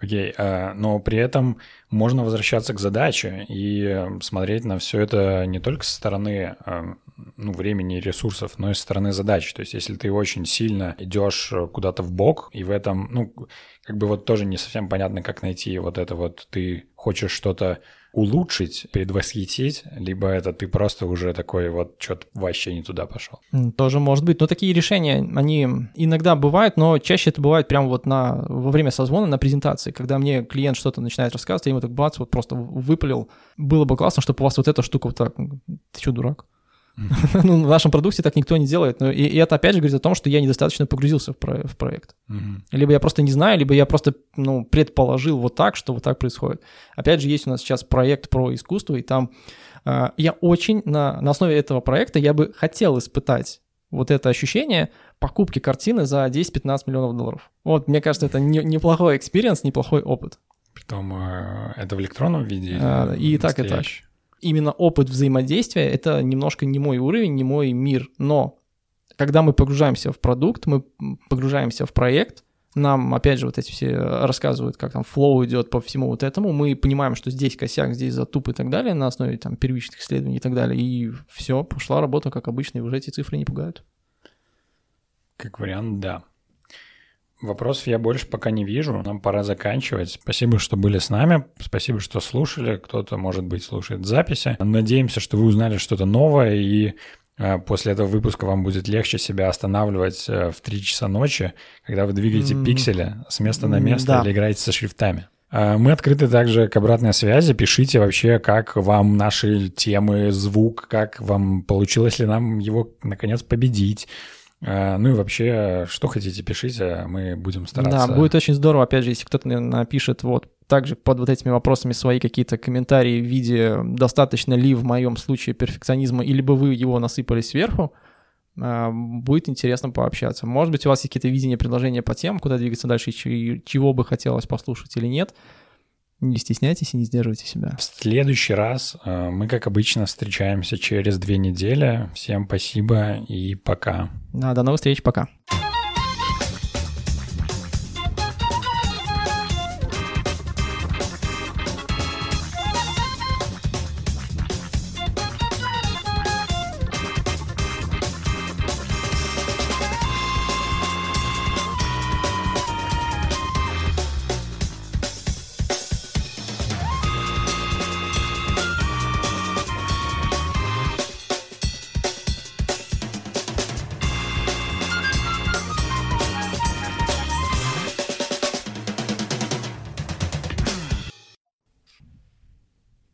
A: Окей, okay. но при этом можно возвращаться к задаче и смотреть на все это не только со стороны ну, времени и ресурсов, но и со стороны задач. То есть, если ты очень сильно идешь куда-то в бок, и в этом, ну, как бы вот тоже не совсем понятно, как найти вот это вот ты хочешь что-то улучшить, предвосхитить, либо это ты просто уже такой вот что-то вообще не туда пошел.
B: Тоже может быть. Но такие решения, они иногда бывают, но чаще это бывает прямо вот на, во время созвона на презентации, когда мне клиент что-то начинает рассказывать, я ему так бац, вот просто выпалил. Было бы классно, чтобы у вас вот эта штука вот так. Ты что, дурак? ну, в нашем продукте так никто не делает. Но и, и это опять же говорит о том, что я недостаточно погрузился в, про, в проект. Либо я просто не знаю, либо я просто ну, предположил вот так, что вот так происходит. Опять же, есть у нас сейчас проект про искусство, и там э, я очень на, на основе этого проекта я бы хотел испытать вот это ощущение покупки картины за 10-15 миллионов долларов. Вот, мне кажется, это не, неплохой experience, неплохой опыт.
A: Притом э, это в электронном виде?
B: А, и так, и так именно опыт взаимодействия — это немножко не мой уровень, не мой мир. Но когда мы погружаемся в продукт, мы погружаемся в проект, нам, опять же, вот эти все рассказывают, как там flow идет по всему вот этому, мы понимаем, что здесь косяк, здесь затуп и так далее, на основе там первичных исследований и так далее, и все, пошла работа как обычно, и уже эти цифры не пугают.
A: Как вариант, да. Вопросов я больше пока не вижу. Нам пора заканчивать. Спасибо, что были с нами. Спасибо, что слушали. Кто-то, может быть, слушает записи. Надеемся, что вы узнали что-то новое и э, После этого выпуска вам будет легче себя останавливать э, в 3 часа ночи, когда вы двигаете mm. пиксели с места на место да. или играете со шрифтами. Э, мы открыты также к обратной связи. Пишите вообще, как вам наши темы, звук, как вам получилось ли нам его наконец победить ну и вообще, что хотите, пишите, мы будем стараться.
B: Да, будет очень здорово, опять же, если кто-то напишет вот также под вот этими вопросами свои какие-то комментарии в виде достаточно ли в моем случае перфекционизма, или бы вы его насыпали сверху, э, будет интересно пообщаться. Может быть, у вас есть какие-то видения, предложения по темам, куда двигаться дальше, чего бы хотелось послушать или нет. Не стесняйтесь и не сдерживайте себя.
A: В следующий раз э, мы, как обычно, встречаемся через две недели. Всем спасибо и пока.
B: Да, до новых встреч, пока.